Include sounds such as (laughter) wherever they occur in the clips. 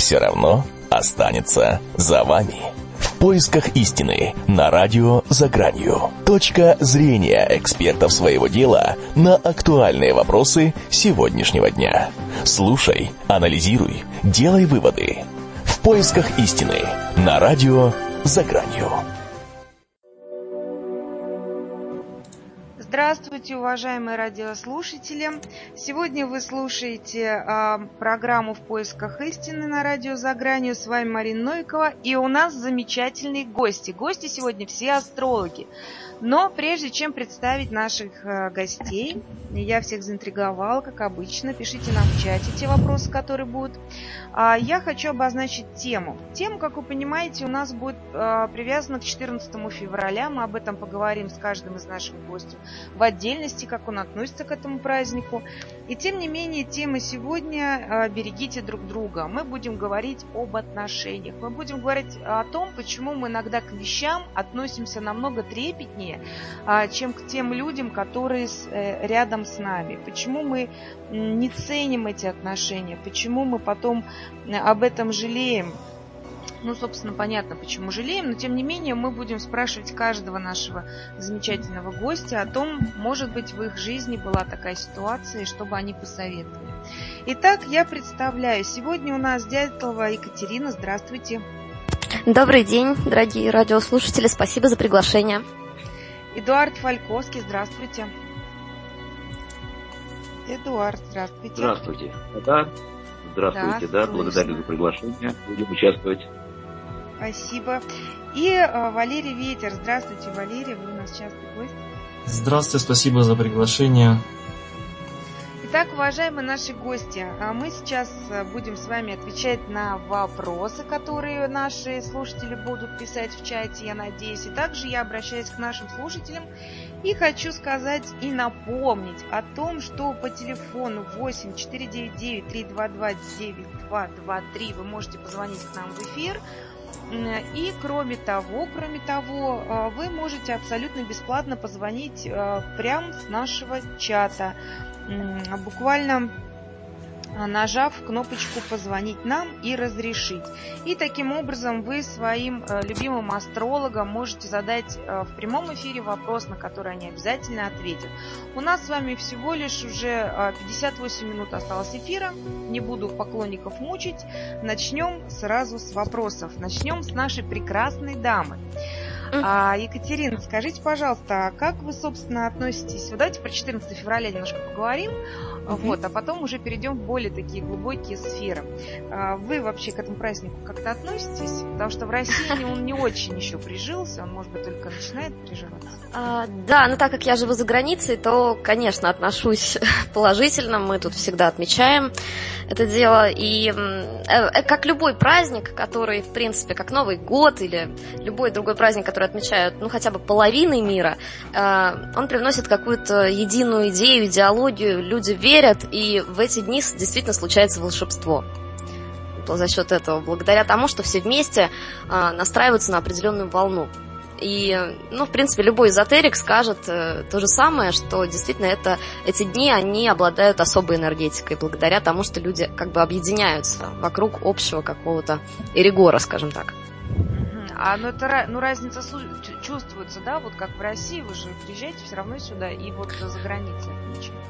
все равно останется за вами. В поисках истины на радио «За гранью». Точка зрения экспертов своего дела на актуальные вопросы сегодняшнего дня. Слушай, анализируй, делай выводы. В поисках истины на радио «За гранью». Здравствуйте, уважаемые радиослушатели! Сегодня вы слушаете э, программу «В поисках истины» на радио «За гранью». С вами Марина Новикова. И у нас замечательные гости. Гости сегодня все астрологи. Но прежде чем представить наших э, гостей, я всех заинтриговала, как обычно. Пишите нам в чате те вопросы, которые будут. А, я хочу обозначить тему. Тема, как вы понимаете, у нас будет а, привязана к 14 февраля. Мы об этом поговорим с каждым из наших гостей в отдельности, как он относится к этому празднику. И тем не менее, тема сегодня а, «Берегите друг друга». Мы будем говорить об отношениях. Мы будем говорить о том, почему мы иногда к вещам относимся намного трепетнее, чем к тем людям, которые э, рядом с нами. Почему мы не ценим эти отношения, почему мы потом об этом жалеем. Ну, собственно, понятно, почему жалеем, но тем не менее мы будем спрашивать каждого нашего замечательного гостя о том, может быть, в их жизни была такая ситуация, и что они посоветовали. Итак, я представляю, сегодня у нас Дятлова Екатерина, здравствуйте. Добрый день, дорогие радиослушатели, спасибо за приглашение. Эдуард Фальковский, здравствуйте. Эдуард, здравствуйте. Здравствуйте. Да, здравствуйте, да, да благодарю за приглашение. Будем участвовать. Спасибо. И э, Валерий Ветер. Здравствуйте, Валерий, вы у нас частый гость. Здравствуйте, спасибо за приглашение. Итак, уважаемые наши гости, а мы сейчас э, будем с вами отвечать на вопросы, которые наши слушатели будут писать в чате, я надеюсь. И также я обращаюсь к нашим слушателям и хочу сказать и напомнить о том, что по телефону 8 499 322 9223 вы можете позвонить к нам в эфир. И кроме того, кроме того, э, вы можете абсолютно бесплатно позвонить э, прямо с нашего чата буквально а, нажав кнопочку «Позвонить нам» и «Разрешить». И таким образом вы своим э, любимым астрологам можете задать э, в прямом эфире вопрос, на который они обязательно ответят. У нас с вами всего лишь уже 58 э, минут осталось эфира. Не буду поклонников мучить. Начнем сразу с вопросов. Начнем с нашей прекрасной дамы. А, Екатерина, скажите, пожалуйста, а как вы, собственно, относитесь? Вот давайте про 14 февраля немножко поговорим, mm-hmm. вот, а потом уже перейдем в более такие глубокие сферы. А, вы вообще к этому празднику как-то относитесь? Потому что в России он не очень еще прижился, он, может быть, только начинает приживаться. (laughs) А, да, но так как я живу за границей, то, конечно, отношусь (laughs) положительно. Мы тут всегда отмечаем это дело. И э, э, как любой праздник, который, в принципе, как Новый год или любой другой праздник, который отмечают, ну, хотя бы половины мира, э, он привносит какую-то единую идею, идеологию, люди верят, и в эти дни действительно случается волшебство за счет этого, благодаря тому, что все вместе настраиваются на определенную волну. И, ну, в принципе, любой эзотерик скажет э, то же самое, что действительно это, эти дни, они обладают особой энергетикой, благодаря тому, что люди как бы объединяются вокруг общего какого-то эригора, скажем так. А ну, это, ну разница чувствуется, да, вот как в России, вы же приезжаете все равно сюда, и вот за границей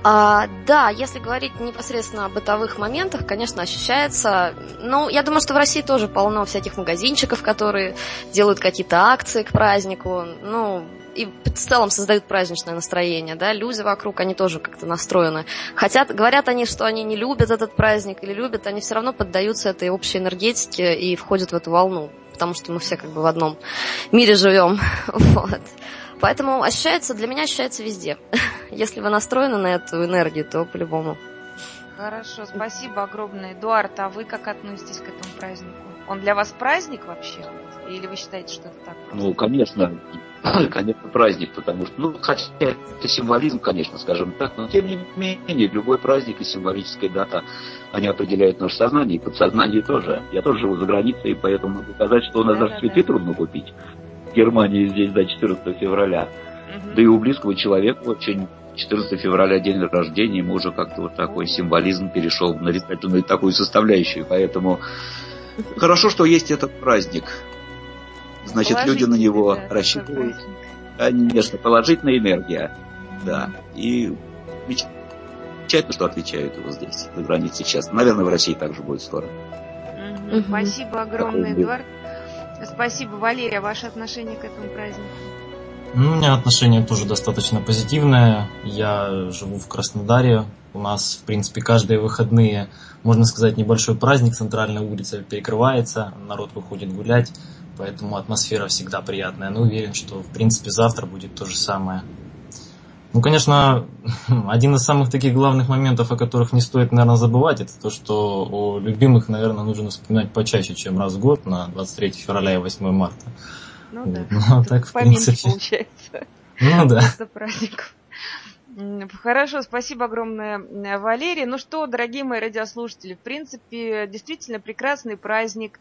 А, да, если говорить непосредственно о бытовых моментах, конечно, ощущается. Ну, я думаю, что в России тоже полно всяких магазинчиков, которые делают какие-то акции к празднику. Ну, и в целом создают праздничное настроение, да, люди вокруг, они тоже как-то настроены. Хотят, говорят они, что они не любят этот праздник или любят, они все равно поддаются этой общей энергетике и входят в эту волну потому что мы все как бы в одном мире живем. (laughs) Вот. Поэтому ощущается, для меня ощущается везде. (laughs) Если вы настроены на эту энергию, то по-любому. Хорошо, спасибо огромное. Эдуард, а вы как относитесь к этому празднику? Он для вас праздник вообще? Или вы считаете, что это так? Просто? Ну, конечно, (coughs) конечно, праздник, потому что, ну, хотя это символизм, конечно, скажем так, но тем не менее, любой праздник и символическая дата, они определяют наше сознание, и подсознание тоже. Я тоже живу за границей, и поэтому могу сказать, что у нас да, даже да, цветы да. трудно купить. В Германии здесь до 14 февраля. Угу. Да и у близкого человека очень 14 февраля день рождения, ему уже как-то вот такой символизм перешел в нарицательную такую составляющую, поэтому (laughs) Хорошо, что есть этот праздник. Значит, люди на него да, рассчитывают. Конечно, положительная энергия. Да. И замечательно, что отвечают его здесь, за границей сейчас. Наверное, в России также будет скоро. Угу. Спасибо огромное, Эдуард. Спасибо, Валерия, ваше отношение к этому празднику? Ну, у меня отношение тоже достаточно позитивное. Я живу в Краснодаре. У нас, в принципе, каждые выходные, можно сказать, небольшой праздник. Центральная улица перекрывается, народ выходит гулять. Поэтому атмосфера всегда приятная. Но уверен, что, в принципе, завтра будет то же самое. Ну, конечно, (laughs) один из самых таких главных моментов, о которых не стоит, наверное, забывать, это то, что о любимых, наверное, нужно вспоминать почаще, чем раз в год на 23 февраля и 8 марта. Ну вот. да, (laughs) ну, так, в принципе. получается. (laughs) Ну да. праздников. Хорошо, спасибо огромное, Валерий. Ну что, дорогие мои радиослушатели, в принципе, действительно прекрасный праздник.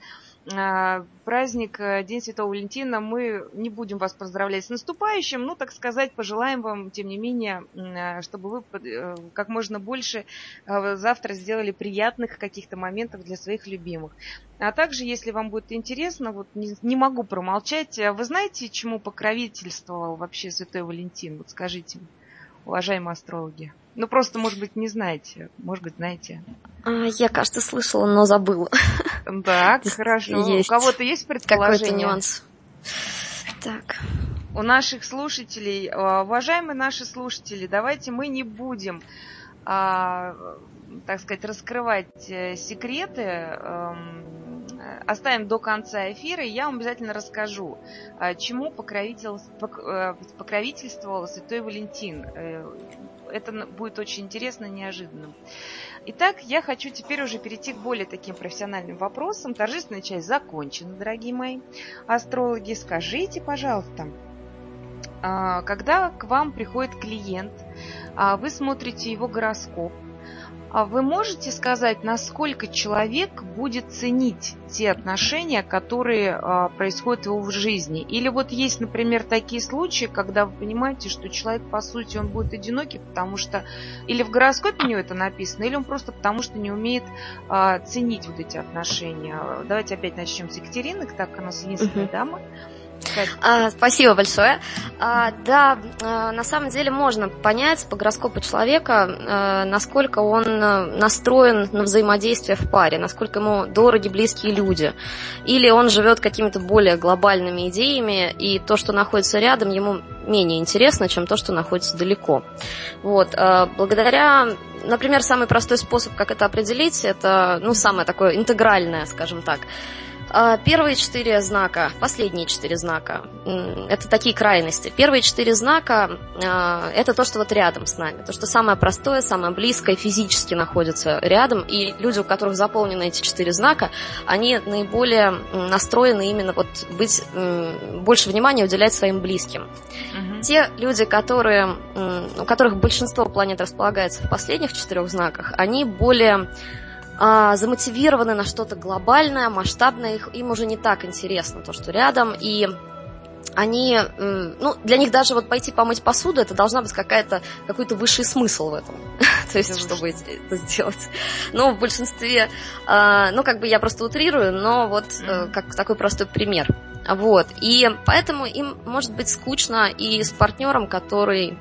А, праздник э, День Святого Валентина. Мы не будем вас поздравлять с наступающим, ну, так сказать, пожелаем вам, тем не менее, э, чтобы вы э, как можно больше завтра сделали приятных каких-то моментов для своих любимых. А также, если вам будет интересно, вот не, не могу промолчать, вы знаете, чему покровительствовал вообще Святой Валентин? Вот скажите, уважаемые астрологи. Ну, просто, может быть, не знаете. Может быть, знаете. А, я, кажется, слышала, но забыла. Так, хорошо. Есть. У кого-то есть предположение? Какой-то нюанс. Так. У наших слушателей, а, уважаемые наши слушатели, давайте мы не будем, а, так сказать, раскрывать э, секреты, эм, оставим до конца эфира, и я вам обязательно расскажу, а, чему э, покровительствовал Святой Валентин. Это будет очень интересно, неожиданным. Итак, я хочу теперь уже перейти к более таким профессиональным вопросам. Торжественная часть закончена, дорогие мои астрологи. Скажите, пожалуйста, а, когда к вам приходит клиент, а вы смотрите его гороскоп, а вы можете сказать, насколько человек будет ценить те отношения, которые а, происходят в его жизни? Или вот есть, например, такие случаи, когда вы понимаете, что человек, по сути, он будет одинокий, потому что или в гороскопе у него это написано, или он просто потому что не умеет а, ценить вот эти отношения. Давайте опять начнем с Екатерины, так как у нас единственная uh-huh. дама. А, спасибо большое. А, да, а, на самом деле можно понять по гороскопу человека, а, насколько он а, настроен на взаимодействие в паре, насколько ему дороги близкие люди. Или он живет какими-то более глобальными идеями, и то, что находится рядом, ему менее интересно, чем то, что находится далеко. Вот. Благодаря Например, самый простой способ, как это определить, это, ну, самое такое интегральное, скажем так. А, первые четыре знака, последние четыре знака, это такие крайности. Первые четыре знака а, – это то, что вот рядом с нами, то, что самое простое, самое близкое, физически находится рядом, и люди, у которых заполнены эти четыре знака, они наиболее настроены именно вот быть, больше внимания уделять своим близким. Угу. Те люди, которые, у которых большинство планет располагается в последних четырех знаках, они более а, замотивированы на что-то глобальное, масштабное, их, им уже не так интересно то, что рядом, и они, ну, для них даже вот пойти помыть посуду, это должна быть какая-то, какой-то высший смысл в этом, (laughs) то есть, чтобы это сделать. Но в большинстве, а, ну, как бы я просто утрирую, но вот э, как такой простой пример. Вот, и поэтому им может быть скучно и с партнером, который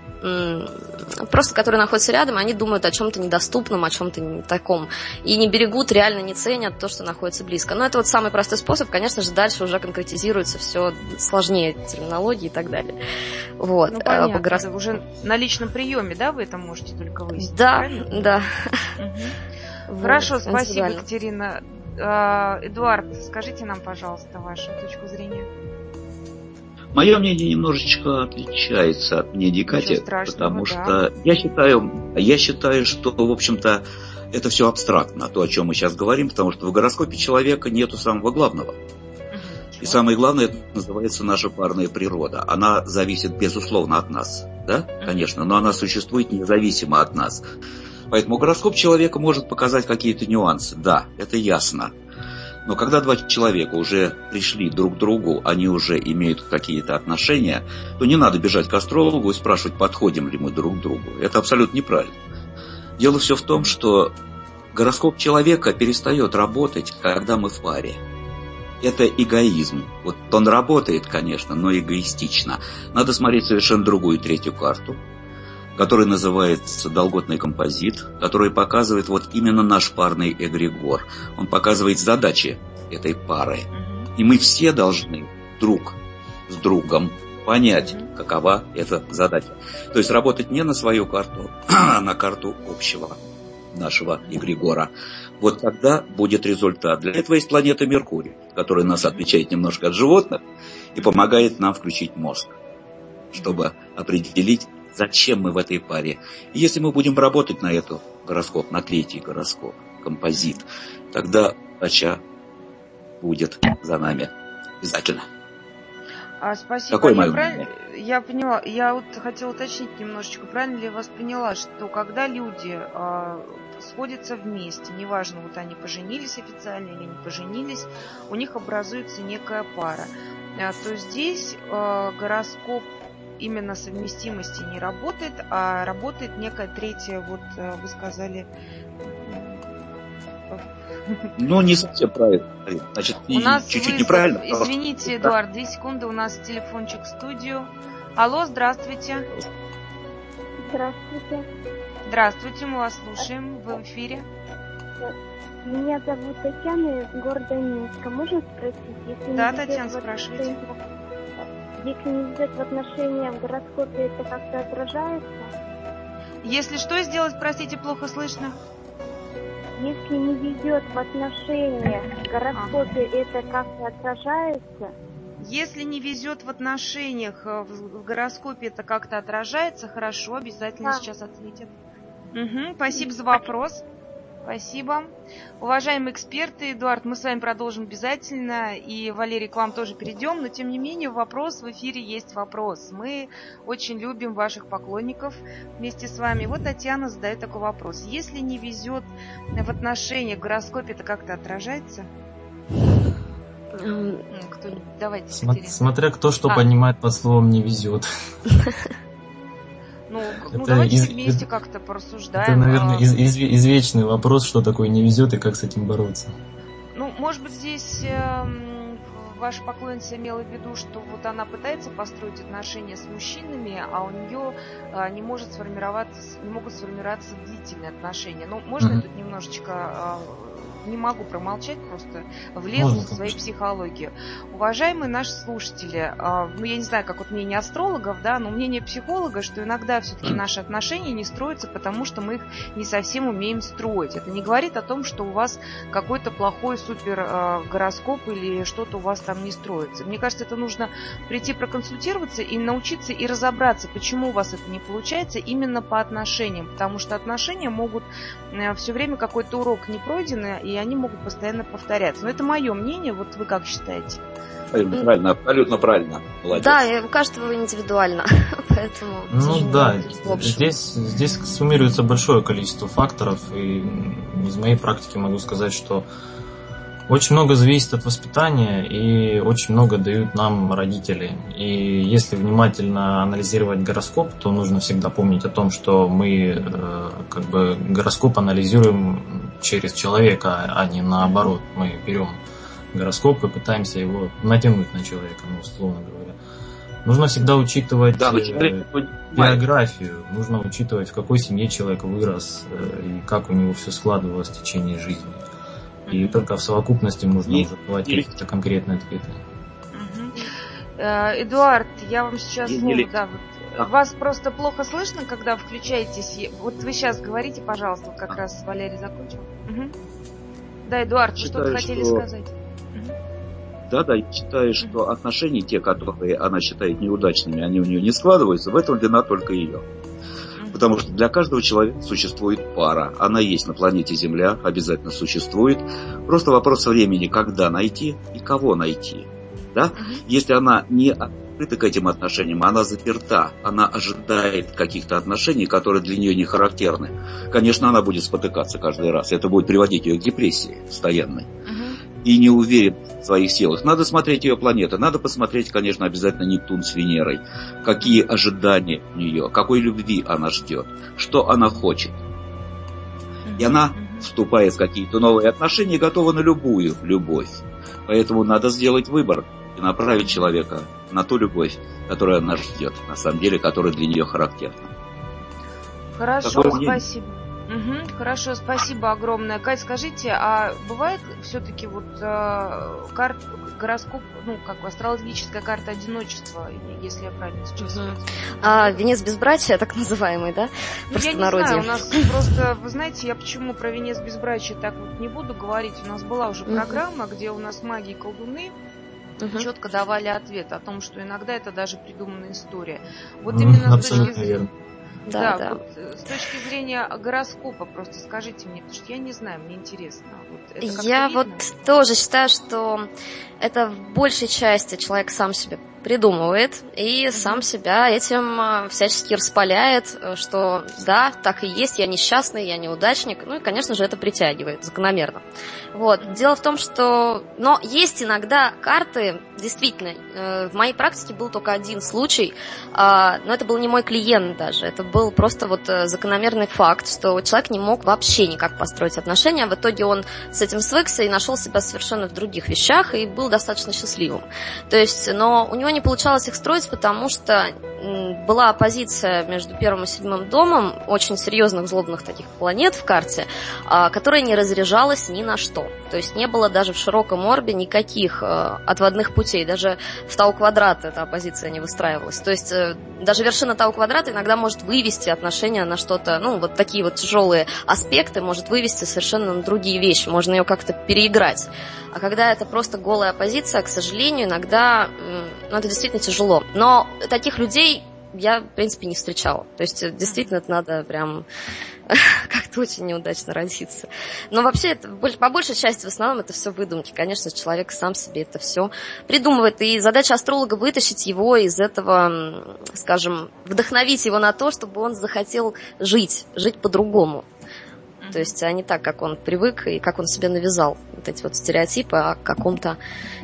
просто которые находятся рядом, они думают о чем-то недоступном, о чем-то не таком. И не берегут, реально не ценят то, что находится близко. Но это вот самый простой способ. Конечно же, дальше уже конкретизируется все сложнее терминологии и так далее. Вот. Ну, понятно. По гороскопу. уже на личном приеме, да, вы это можете только выяснить? Да, правильно? да. Угу. (laughs) Хорошо, спасибо, Екатерина. А, Эдуард, скажите нам, пожалуйста, вашу точку зрения. Мое мнение немножечко отличается от мнения Кати, потому да. что я считаю, я считаю, что, в общем-то, это все абстрактно, то, о чем мы сейчас говорим, потому что в гороскопе человека нету самого главного. И самое главное, это называется наша парная природа. Она зависит, безусловно, от нас. Да? Конечно, но она существует независимо от нас. Поэтому гороскоп человека может показать какие-то нюансы. Да, это ясно. Но когда два человека уже пришли друг к другу, они уже имеют какие-то отношения, то не надо бежать к астрологу и спрашивать, подходим ли мы друг к другу. Это абсолютно неправильно. Дело все в том, что Гороскоп человека перестает работать, когда мы в паре. Это эгоизм. Вот он работает, конечно, но эгоистично. Надо смотреть совершенно другую третью карту, которая называется долготный композит, который показывает вот именно наш парный эгрегор. Он показывает задачи этой пары. И мы все должны друг с другом понять, какова эта задача. То есть работать не на свою карту, (clears throat) а на карту общего нашего эгрегора. Вот тогда будет результат. Для этого есть планета Меркурий, которая нас отличает немножко от животных и помогает нам включить мозг, чтобы определить, зачем мы в этой паре. И если мы будем работать на эту гороскоп, на третий гороскоп, композит, тогда удача будет за нами обязательно. А, спасибо. Какое я, мнение? я поняла, я вот хотела уточнить немножечко, правильно ли я вас поняла, что когда люди а, сходятся вместе, неважно, вот они поженились официально или не поженились, у них образуется некая пара, а, то здесь а, гороскоп именно совместимости не работает, а работает некая третья, вот а, вы сказали, Ну, не совсем правильно. Значит, У нас чуть-чуть вызов. неправильно. Извините, Эдуард, две секунды, у нас телефончик в студию. Алло, здравствуйте. Здравствуйте. Здравствуйте, мы вас слушаем. Вы в эфире. Меня зовут Татьяна из города Минска. Можно спросить, если Да, Татьяна, спрашивайте. Если не везет в отношения в гороскопе, это как-то отражается? Если что сделать, простите, плохо слышно. Если не везет в отношениях в гороскопе, это как-то отражается? Если не везет в отношениях, э, в гороскопе это как-то отражается, хорошо, обязательно Да. сейчас ответим. Мгм, спасибо за вопрос. Спасибо. Уважаемые эксперты, Эдуард, мы с вами продолжим обязательно, и Валерий, к вам тоже перейдем, но тем не менее вопрос в эфире есть вопрос. Мы очень любим ваших поклонников вместе с вами. Вот Татьяна задает такой вопрос. Если не везет в отношениях, в гороскопе это как-то отражается? М, М, Кто, давайте. Смотря кто что А. понимает под словом не везет. (laughs) Ну, ну Это давайте из- вместе как-то порассуждаем. Это, наверное, А, из- изве- извечный вопрос, что такое не везет и как с этим бороться. Ну, может быть, здесь эм, ваша поклонница имела в виду, что вот она пытается построить отношения с мужчинами, а у нее э, не может сформироваться, не могут сформироваться длительные отношения. Ну, можно я тут немножечко э, не могу промолчать, просто влезу Можно, в свою психологию. Уважаемые наши слушатели, э, ну, я не знаю, как вот мнение астрологов, да, но мнение психолога, что иногда все-таки (clears throat) наши отношения не строятся, потому что мы их не совсем умеем строить. Это не говорит о том, что у вас какой-то плохой супер э, гороскоп или что-то у вас там не строится. Мне кажется, это нужно прийти проконсультироваться и научиться и разобраться, почему у вас это не получается именно по отношениям. Потому что отношения могут все время какой-то урок не пройденный, и они могут постоянно повторяться. Но это мое мнение, вот вы как считаете? Правильно, абсолютно правильно. Молодец. Да, и у каждого индивидуально, (laughs) поэтому... Ну да, здесь, здесь суммируется большое количество факторов, и из моей практики могу сказать, что очень много зависит от воспитания, и очень много дают нам родители. И если внимательно анализировать гороскоп, то нужно всегда помнить о том, что мы э, как бы гороскоп анализируем через человека, а не наоборот. Мы берем гороскоп и пытаемся его натянуть на человека, ну, условно говоря. Нужно всегда учитывать Да, э, биографию, нужно учитывать, в какой семье человек вырос э, и как у него все складывалось в течение жизни. И только в совокупности можно И- уже давать или- какие-то конкретные ответы. Мгм. Э, Эдуард, я вам сейчас Или- слово, да, вот. Вас просто плохо слышно, когда включаетесь. Вот вы сейчас говорите, пожалуйста, как А. раз Валерий закончил. Мгм. Да, Эдуард, вы Считаю, что-то хотели что- сказать? Да, да, я считаю, что отношения, те, которые она считает неудачными, они у нее не складываются, в этом вина только ее. Потому что для каждого человека существует пара. Она есть на планете Земля, обязательно существует. Просто вопрос времени, когда найти и кого найти. Да? Если она не открыта к этим отношениям, она заперта, она ожидает каких-то отношений, которые для нее не характерны. Конечно, она будет спотыкаться каждый раз. Это будет приводить ее к депрессии постоянной. И не уверен в своих силах. Надо смотреть ее планеты. Надо посмотреть, конечно, обязательно Нептун с Венерой. Какие ожидания у нее, какой любви она ждет, что она хочет. И она Мгм. вступает в какие-то новые отношения, готова на любую любовь. Поэтому надо сделать выбор и направить человека на ту любовь, которая нас ждет, на самом деле, которая для нее характерна. Хорошо, спасибо. Угу, хорошо, спасибо огромное. Кать, скажите, а бывает все-таки вот э, карт, гороскоп, ну, как астрологическая карта одиночества, если я правильно сейчас угу. А, венец безбрачия, так называемый, да? Ну, я не знаю, у нас просто, вы знаете, я почему про венец безбрачия так вот не буду говорить. У нас была уже угу. программа, где у нас маги и колдуны угу. четко давали ответ о том, что иногда это даже придуманная история. Вот угу, именно с точки зрения да, да. Вот, э, с точки зрения гороскопа, просто скажите мне, потому что я не знаю, мне интересно. Вот я вот тоже считаю, что это в большей части человек сам себе придумывает и сам себя этим а, всячески распаляет, э, что да, так и есть, я несчастный, я неудачник, ну и, конечно же, это притягивает закономерно. Вот. Дело в том, что... Но есть иногда карты, действительно, э, в моей практике был только один случай, а, но это был не мой клиент даже, это был просто вот э, закономерный факт, что человек не мог вообще никак построить отношения, в итоге он с этим свыкся и нашел себя совершенно в других вещах и был достаточно счастливым. То есть, но у него не получалось их строить, потому что была оппозиция между первым и седьмым домом, очень серьезных злобных таких планет в карте, а, которая не разряжалась ни на что. То есть не было даже в широком орбе никаких э, отводных путей. Даже в Тау-квадрат эта оппозиция не выстраивалась. То есть э, даже вершина Тау-квадрата иногда может вывести отношения на что-то, ну, вот такие вот тяжелые аспекты, может вывести совершенно на другие вещи. Можно ее как-то переиграть. А когда это просто голая оппозиция, к сожалению, иногда ну, это действительно тяжело. Но таких людей я, в принципе, не встречала. То есть, э, действительно, это надо прям (laughs) как-то очень неудачно родиться. Но вообще, это, по большей части, в основном, это все выдумки. Конечно, человек сам себе это все придумывает. И задача астролога вытащить его из этого, скажем, вдохновить его на то, чтобы он захотел жить, жить по-другому. То есть, а не так, как он привык и как он себе навязал вот эти вот стереотипы о каком-то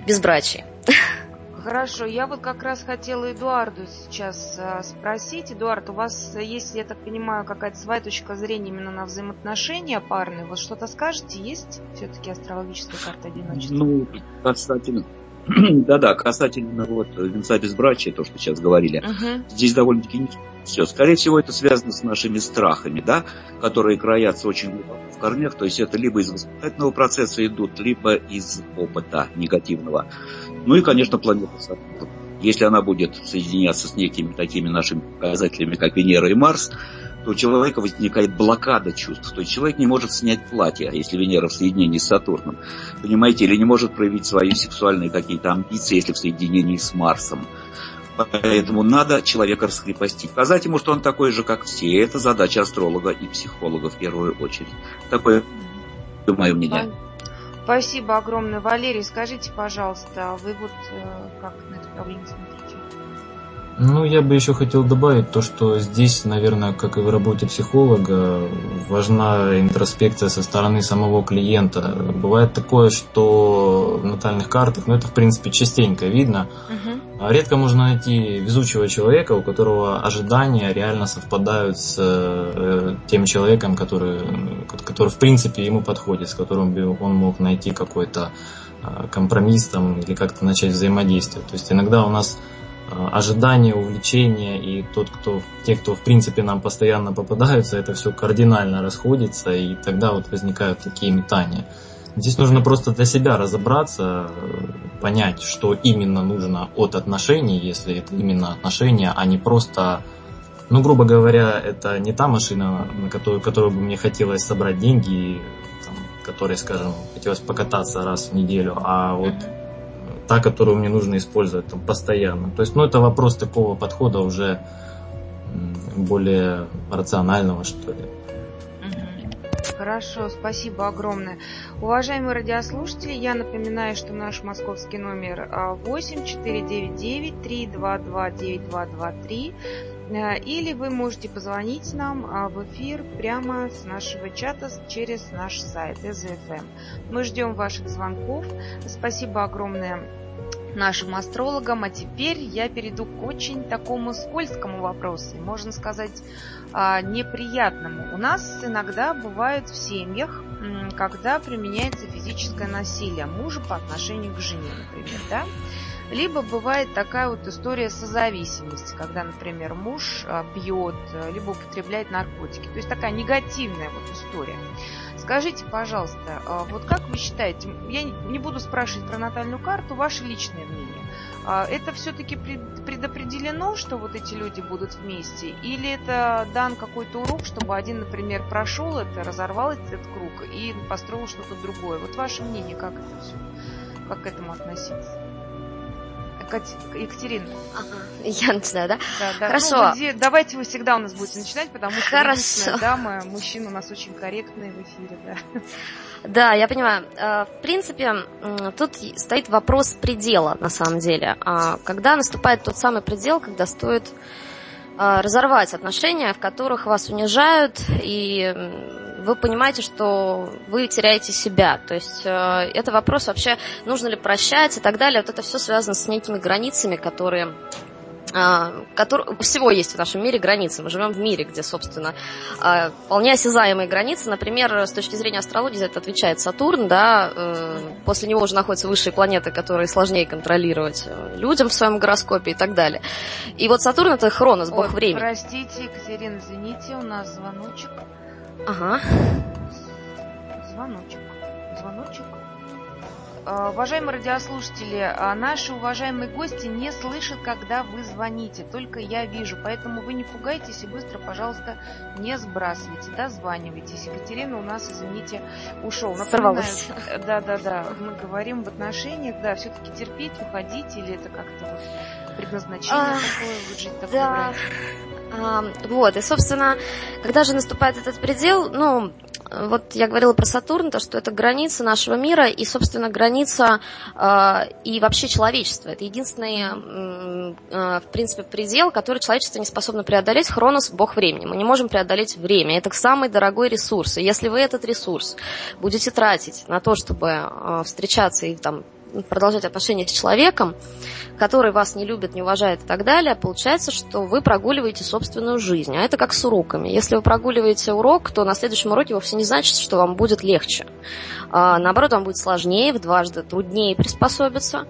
безбрачии. (laughs) Хорошо, я вот как раз хотела Эдуарду сейчас э, спросить. Эдуард, у вас есть, я так понимаю, какая-то своя точка зрения именно на взаимоотношения парные. Вот что-то скажете? Есть все-таки астрологическая карта одиночества? Ну, касательно... (clears throat) Да-да, касательно вот венца безбрачия, то, что сейчас говорили, угу. здесь довольно-таки все. Скорее всего, это связано с нашими страхами, да, которые краятся очень глубоко в корнях. То есть это либо из воспитательного процесса идут, либо из опыта негативного. Ну и, конечно, планета Сатурн. Если она будет соединяться с некими такими нашими показателями, как Венера и Марс, то у человека возникает блокада чувств. То есть человек не может снять платье, если Венера в соединении с Сатурном. Понимаете, или не может проявить свои сексуальные какие-то амбиции, если в соединении с Марсом. Поэтому надо человека раскрепостить. Сказать ему, что он такой же, как все. Это задача астролога и психолога в первую очередь. Такое мое мнение. Спасибо огромное, Валерий. Скажите, пожалуйста, а вы вот э, как на эту проблему смотрите? Ну, я бы еще хотел добавить то, что здесь, наверное, как и в работе психолога, важна интроспекция со стороны самого клиента. Бывает такое, что в натальных картах, ну это в принципе частенько видно, угу редко можно найти везучего человека, у которого ожидания реально совпадают с э, тем человеком, который, который в принципе ему подходит, с которым бы он мог найти какой-то э, компромисс там, или как-то начать взаимодействие. То есть иногда у нас э, ожидания, увлечения и тот, кто, те, кто в принципе нам постоянно попадаются, это все кардинально расходится, и тогда вот возникают такие метания. Здесь нужно просто для себя разобраться, понять, что именно нужно от отношений, если это именно отношения, а не просто, ну, грубо говоря, это не та машина, на которую, которую бы мне хотелось собрать деньги, там, которой, скажем, хотелось покататься раз в неделю, а вот та, которую мне нужно использовать там, постоянно. То есть, ну, это вопрос такого подхода уже более рационального, что ли. Хорошо, спасибо огромное. Уважаемые радиослушатели, я напоминаю, что наш московский номер 8 499 322 9223 или вы можете позвонить нам а, в эфир прямо с нашего чата через наш сайт СЗФМ. Мы ждем ваших звонков. Спасибо огромное нашим астрологам. А теперь я перейду к очень такому скользкому вопросу, можно сказать, а, неприятному. У нас иногда бывает в семьях, когда применяется физическое насилие мужа по отношению к жене, например, да? Либо бывает такая вот история созависимости, когда, например, муж а, бьет, либо употребляет наркотики. То есть такая негативная вот история. Скажите, пожалуйста, а, вот как вы считаете, я не буду спрашивать про натальную карту, ваше личное мнение. А, это все-таки предопределено, что вот эти люди будут вместе? Или это дан какой-то урок, чтобы один, например, прошел это, разорвал этот круг и построил что-то другое? Вот ваше мнение, как это все? Как к этому относиться? Екатерина. Ага. Я начинаю, да? Да, да. Хорошо. Ну, давайте вы всегда у нас будете начинать, потому что Хорошо. дама, мужчина у нас очень корректный в эфире, да. Да, я понимаю. Э, в принципе, тут стоит вопрос предела, на самом деле. А когда наступает тот самый предел, когда стоит э, разорвать отношения, в которых вас унижают и вы понимаете, что вы теряете себя. То есть э, это вопрос вообще, нужно ли прощать и так далее. Вот это все связано с некими границами, которые э, который, всего есть в нашем мире границы. Мы живем в мире, где, собственно, э, вполне осязаемые границы. Например, с точки зрения астрологии за это отвечает Сатурн, да, после него уже находятся высшие планеты, которые сложнее контролировать людям в своем гороскопе и так далее. И вот Сатурн это Хронос, бог Ой, времени. Простите, Екатерина, извините, у нас звоночек. Ага. Звоночек. Звоночек. А, уважаемые радиослушатели, а, наши уважаемые гости не слышат, когда вы звоните, только я вижу, поэтому вы не пугайтесь и быстро, пожалуйста, не сбрасывайте, дозванивайтесь. Екатерина у нас, извините, ушел. Напоминаю, да, да, да, мы говорим в отношениях, да, все-таки терпеть, уходить, или это как-то вот предназначение а, такое, вот жить такой да. Вот, и, собственно, когда же наступает этот предел, ну, вот я говорила про Сатурн, то, что это граница нашего мира и, собственно, граница э, и вообще человечества. Это единственный, э, в принципе, предел, который человечество не способно преодолеть. Хронос – бог времени. Мы не можем преодолеть время. Это самый дорогой ресурс. И если вы этот ресурс будете тратить на то, чтобы э, встречаться и там продолжать отношения с человеком, который вас не любит, не уважает и так далее, получается, что вы прогуливаете собственную жизнь. А это как с уроками. Если вы прогуливаете урок, то на следующем уроке вовсе не значит, что вам будет легче. А, наоборот, вам будет сложнее, в дважды труднее приспособиться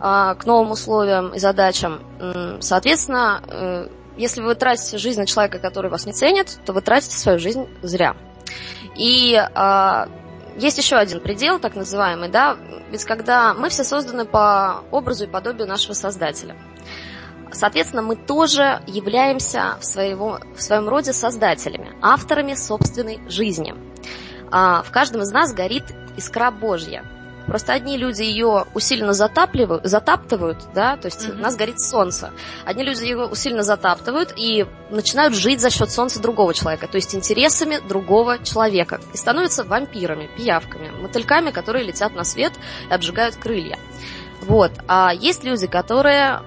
а, к новым условиям и задачам. Соответственно, э, если вы тратите жизнь на человека, который вас не ценит, то вы тратите свою жизнь зря. И а, есть еще один предел, так называемый, да, ведь когда мы все созданы по образу и подобию нашего Создателя. Соответственно, мы тоже являемся в, своего, в своем роде создателями, авторами собственной жизни. А в каждом из нас горит искра Божья – Просто одни люди ее усиленно затапливают, затаптывают, да, то есть mm-hmm. у нас горит солнце. Одни люди ее усиленно затаптывают и начинают жить за счет солнца другого человека, то есть интересами другого человека. И становятся вампирами, пиявками, мотыльками, которые летят на свет и обжигают крылья. Вот. А есть люди, которые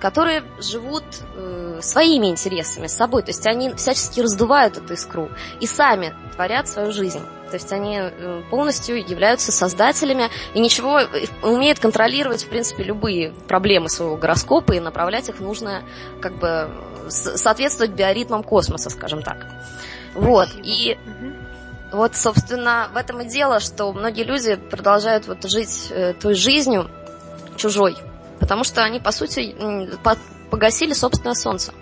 которые живут э, своими интересами, с собой. То есть они всячески раздувают эту искру и сами творят свою жизнь. То есть они э, полностью являются создателями и ничего э, умеют контролировать, в принципе, любые проблемы своего гороскопа и направлять их в нужное, как бы, соответствовать биоритмам космоса, скажем так. Вот. И вот, собственно, в этом и дело, что многие люди продолжают вот жить э, той жизнью чужой, потому что они, по сути, погасили собственное солнце.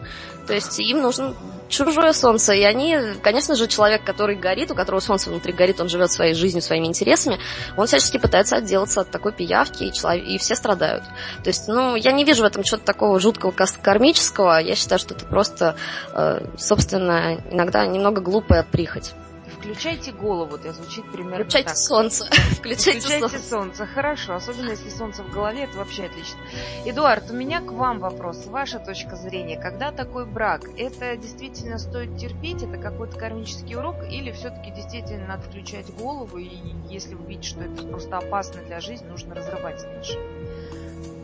То есть им нужен чужое солнце, и они, конечно же, человек, который горит, у которого солнце внутри горит, он живет своей жизнью, своими интересами, он всячески пытается отделаться от такой пиявки, и, человек, и все страдают. То есть, ну, я не вижу в этом чего-то такого жуткого кармического, я считаю, что это просто, э, собственно, иногда немного глупая прихоть. Включайте голову, это звучит примерно Включайте так. солнце. (laughs) Включайте, Включайте солнце. солнце. Хорошо, особенно если солнце в голове, это вообще отлично. Эдуард, у меня к вам вопрос. Ваша точка зрения, когда такой брак, это действительно стоит терпеть, это какой-то кармический урок, или все-таки действительно надо включать голову, и если вы видите, что это просто опасно для жизни, нужно разрывать отношения?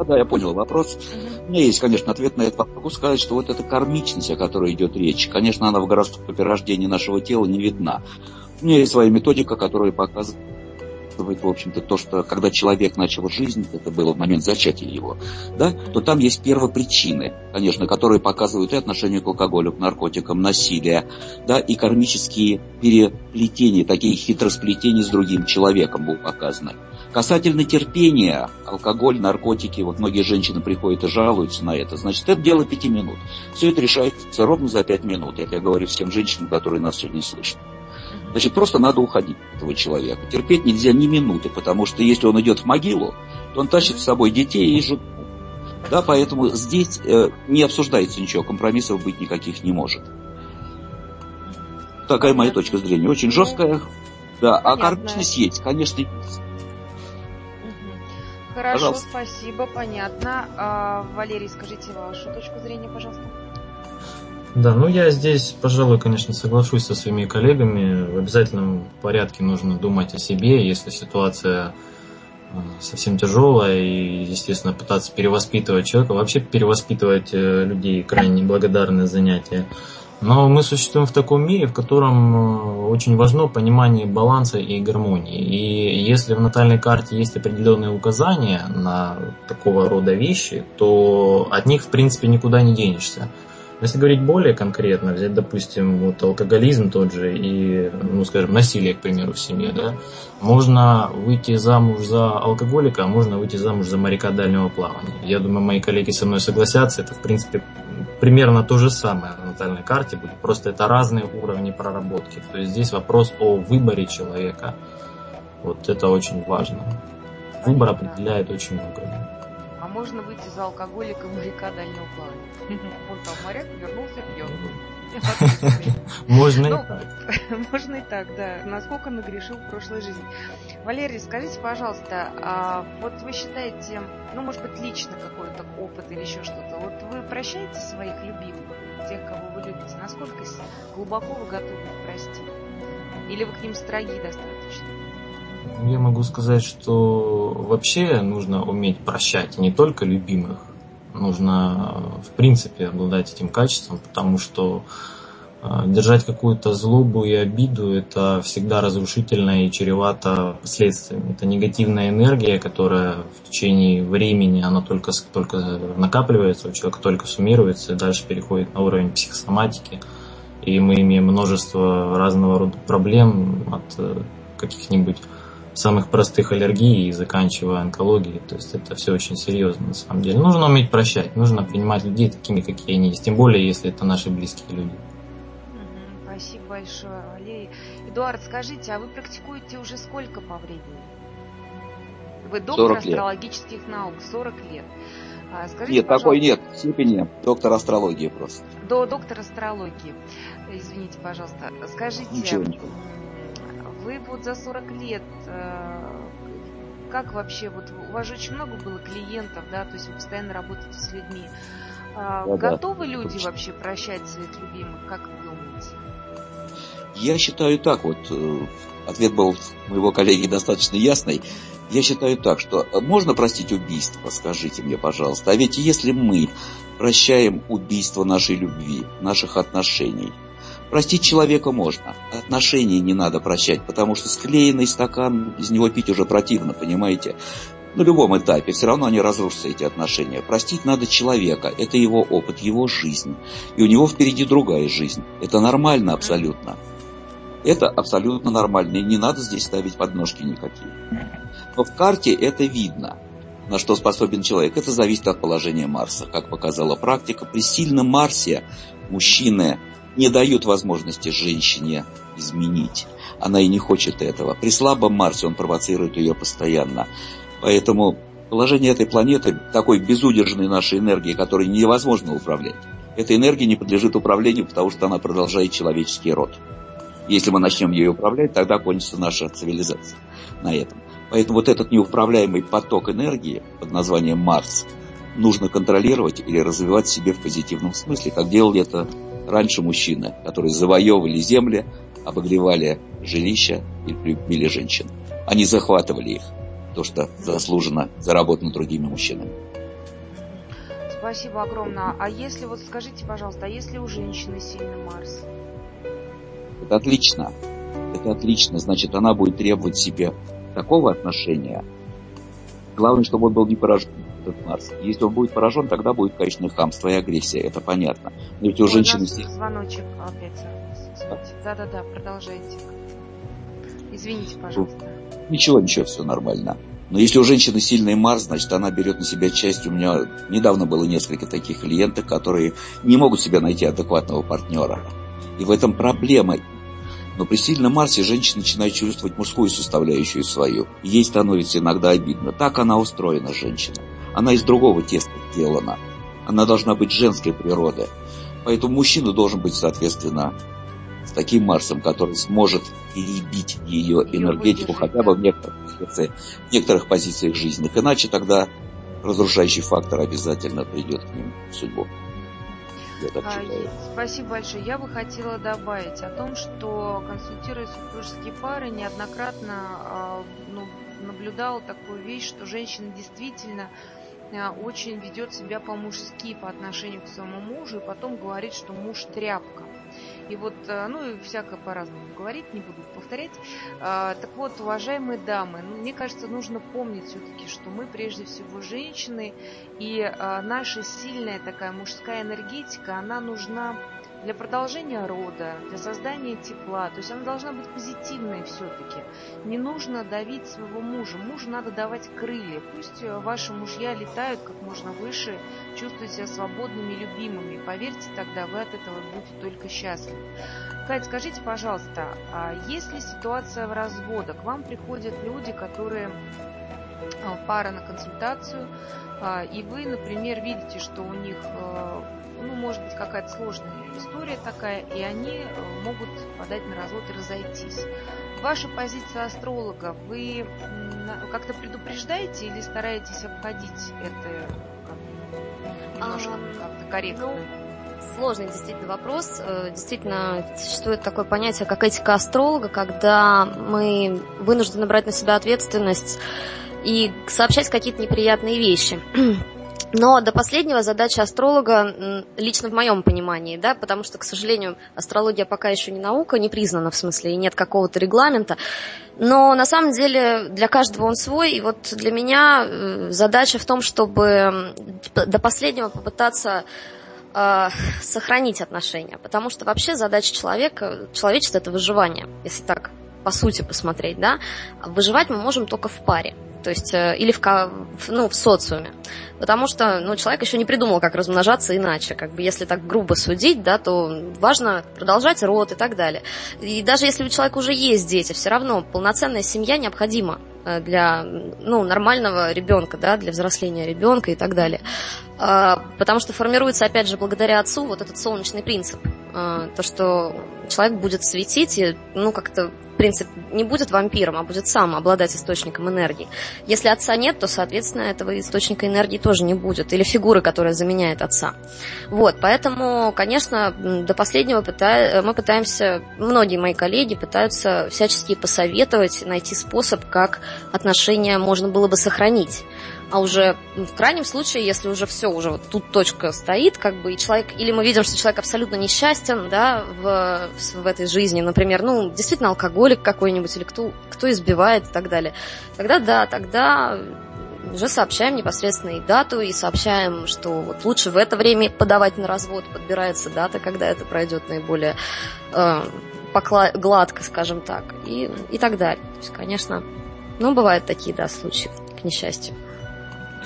Да, да, я понял вопрос. У меня есть, конечно, ответ на это. Могу сказать, что вот эта кармичность, о которой идет речь, конечно, она в гороскопе рождения нашего тела не видна. У меня есть своя методика, которая показывает показывает, в общем-то, то, что когда человек начал жизнь, это было в момент зачатия его, да, то там есть первопричины, конечно, которые показывают и отношение к алкоголю, к наркотикам, насилие, да, и кармические переплетения, такие хитросплетения с другим человеком будут показаны. Касательно терпения, алкоголь, наркотики, вот многие женщины приходят и жалуются на это, значит, это дело пяти минут. Все это решается ровно за пять минут. Это я говорю всем женщинам, которые нас сегодня слышат. Значит, просто надо уходить от этого человека. Терпеть нельзя ни минуты, потому что если он идет в могилу, то он тащит с собой детей и жену. Да, поэтому здесь э, не обсуждается ничего, компромиссов быть никаких не может. Такая моя точка зрения. Очень жесткая. Да, а кармичность есть, конечно, есть. Хорошо, пожалуйста. спасибо, понятно. А, Валерий, скажите вашу точку зрения, пожалуйста. Да, ну я здесь, пожалуй, конечно, соглашусь со своими коллегами. В обязательном порядке нужно думать о себе, если ситуация э, совсем тяжелая, и, естественно, пытаться перевоспитывать человека. Вообще перевоспитывать э, людей крайне неблагодарное занятие. Но мы существуем в таком мире, в котором э, очень важно понимание баланса и гармонии. И если в натальной карте есть определенные указания на такого рода вещи, то от них, в принципе, никуда не денешься. Если говорить более конкретно, взять, допустим, вот алкоголизм тот же и, ну, скажем, насилие, к примеру, в семье, да, можно выйти замуж за алкоголика, а можно выйти замуж за моряка дальнего плавания. Я думаю, мои коллеги со мной согласятся, это, в принципе, примерно то же самое на натальной карте будет, просто это разные уровни проработки. То есть здесь вопрос о выборе человека. Вот это очень важно. Выбор определяет очень много можно выйти за алкоголика моряка дальнего плавания. Он там моряк вернулся пьяный. Можно и ну, так. (laughs) Можно и так, да. Насколько нагрешил в прошлой жизни. Валерий, скажите, пожалуйста, а вот вы считаете, ну, может быть, лично какой-то опыт или еще что-то, вот вы прощаете своих любимых, тех, кого вы любите? Насколько глубоко вы готовы их простить? Или вы к ним строги достаточно? Я могу сказать, что вообще нужно уметь прощать не только любимых, нужно в принципе обладать этим качеством, потому что а, держать какую-то злобу и обиду это всегда разрушительно и чревато последствиями. Это негативная энергия, которая в течение времени она только, только накапливается, у человека только суммируется и дальше переходит на уровень психосоматики. И мы имеем множество разного рода проблем от э, каких-нибудь самых простых аллергий и заканчивая онкологией. То есть это все очень серьезно на самом деле. Нужно уметь прощать, нужно принимать людей такими, какие они есть. Тем более, если это наши близкие люди. Спасибо большое, Валерий. Эдуард, скажите, а вы практикуете уже сколько по времени? Вы доктор астрологических наук, 40 лет. А, скажите, нет, пожалуйста... такой нет степени доктор астрологии просто. До доктора астрологии. Извините, пожалуйста. Скажите, ничего, ничего вы вот за 40 лет, э, как вообще, вот у вас же очень много было клиентов, да, то есть вы постоянно работаете с людьми. А, да, Готовы да. люди вообще прощать своих любимых, как вы думаете? Я считаю так вот, э, ответ был моего коллеги достаточно ясный. Я считаю так, что можно простить убийство, скажите мне, пожалуйста. А ведь если мы прощаем убийство нашей любви, наших отношений, Простить человека можно, отношения не надо прощать, потому что склеенный стакан, из него пить уже противно, понимаете? На любом этапе все равно они разрушатся, эти отношения. Простить надо человека, это его опыт, его жизнь. И у него впереди другая жизнь. Это нормально абсолютно. Это абсолютно нормально, и не надо здесь ставить подножки никакие. Но в карте это видно на что способен человек, это зависит от положения Марса. Как показала практика, при сильном Марсе мужчины не дают возможности женщине изменить. Она и не хочет этого. При слабом Марсе он провоцирует ее постоянно. Поэтому положение этой планеты, такой безудержной нашей энергии, которой невозможно управлять, эта энергия не подлежит управлению, потому что она продолжает человеческий род. Если мы начнем ее управлять, тогда кончится наша цивилизация на этом. Поэтому вот этот неуправляемый поток энергии под названием Марс нужно контролировать или развивать себе в позитивном смысле, как делали это раньше мужчины, которые завоевывали земли, обогревали жилища и любили женщин. Они захватывали их, то, что заслуженно заработано другими мужчинами. Спасибо огромное. А если, вот скажите, пожалуйста, а если у женщины сильный Марс? Это отлично. Это отлично. Значит, она будет требовать себе такого отношения, главное, чтобы он был не поражен этот Марс. Если он будет поражен, тогда будет, конечно, хамство и агрессия, это понятно. Но ведь у Ой, женщины... Звоночек опять. Да-да-да, продолжайте. Извините, пожалуйста. Ничего, ничего, все нормально. Но если у женщины сильный Марс, значит, она берет на себя часть. У меня недавно было несколько таких клиентов, которые не могут себе найти адекватного партнера. И в этом проблема. Но при сильном Марсе женщина начинает чувствовать мужскую составляющую свою. ей становится иногда обидно. Так она устроена, женщина. Она из другого теста сделана. Она должна быть женской природы. Поэтому мужчина должен быть, соответственно, с таким Марсом, который сможет перебить ее энергетику хотя бы в некоторых, в некоторых позициях жизненных. Иначе тогда разрушающий фактор обязательно придет к ним в судьбу. А, спасибо большое. Я бы хотела добавить о том, что консультируя супружеские пары, неоднократно а, ну, наблюдала такую вещь, что женщина действительно очень ведет себя по-мужски по отношению к своему мужу и потом говорит, что муж тряпка. И вот, э, ну и всякое по-разному говорить, не буду повторять. А, так вот, уважаемые дамы, ну, мне кажется, нужно помнить все-таки, что мы прежде всего женщины, и наша сильная такая мужская энергетика, она нужна для продолжения рода, для создания тепла. То есть она должна быть позитивной все-таки. Не нужно давить своего мужа. Мужу надо давать крылья. Пусть э, ваши мужья летают как можно выше, чувствуют себя свободными, любимыми. Поверьте, тогда вы от этого будете только счастливы. Кать, скажите, пожалуйста, а есть ли ситуация в разводе? К вам приходят люди, которые э, пара на консультацию, а, и вы, например, видите, что у них э, ну, может быть, какая-то сложная история такая, и они э, могут подать на развод и разойтись. Ваша позиция астролога, вы как-то предупреждаете или стараетесь обходить это немножко как-то корректно? Ну, сложный действительно вопрос. Э, действительно, существует такое понятие, как этика астролога, когда мы вынуждены брать на себя ответственность и сообщать какие-то неприятные вещи. (clears throat) Но до последнего задача астролога, лично в моем понимании, да, потому что, к сожалению, астрология пока еще не наука, не признана в смысле, и нет какого-то регламента. Но на самом деле для каждого он свой, и вот для меня э, задача в том, чтобы до последнего попытаться э, сохранить отношения, потому что вообще задача человека, человечества это выживание, если так по сути посмотреть, да, выживать мы можем только в паре то есть э, или в, ну, в социуме. Потому что ну, человек еще не придумал, как размножаться иначе. Как бы, если так грубо судить, да, то важно продолжать род и так далее. И даже если у человека уже есть дети, все равно полноценная семья необходима э, для ну, нормального ребенка, да, для взросления ребенка и так далее. А, потому что формируется, опять же, благодаря отцу вот этот солнечный принцип. А, то, что человек будет светить и, ну, как-то принцип, не будет вампиром, а будет сам обладать источником энергии. Если отца нет, то, соответственно, этого источника энергии тоже не будет. Или фигуры, которая заменяет отца. Вот, поэтому, конечно, до последнего пыта... мы пытаемся, многие мои коллеги пытаются всячески посоветовать, найти способ, как отношения можно было бы сохранить а уже в крайнем случае, если уже все, уже вот тут точка стоит, как бы, и человек, или мы видим, что человек абсолютно несчастен, да, в, в, в этой жизни, например, ну, действительно алкоголик какой-нибудь, или кто, кто избивает и так далее, тогда да, тогда уже сообщаем непосредственно и дату, и сообщаем, что вот лучше в это время подавать на развод, подбирается дата, когда это пройдет наиболее э, покла- гладко, скажем так, и, и так далее. То есть, конечно, ну, бывают такие, да, случаи, к несчастью.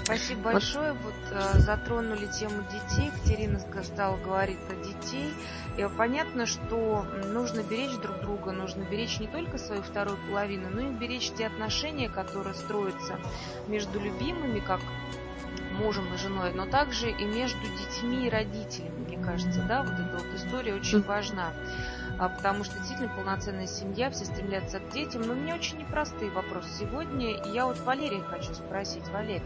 Спасибо большое. Вот э, затронули тему детей. Катерина стала говорить про детей. И понятно, что нужно беречь друг друга, нужно беречь не только свою вторую половину, но и беречь те отношения, которые строятся между любимыми, как мужем и женой, но также и между детьми и родителями, мне кажется, да, вот эта вот история очень важна. А, потому что действительно полноценная семья, все стремятся к детям. Но у меня очень непростые вопросы сегодня. И я вот Валерия хочу спросить. Валерий,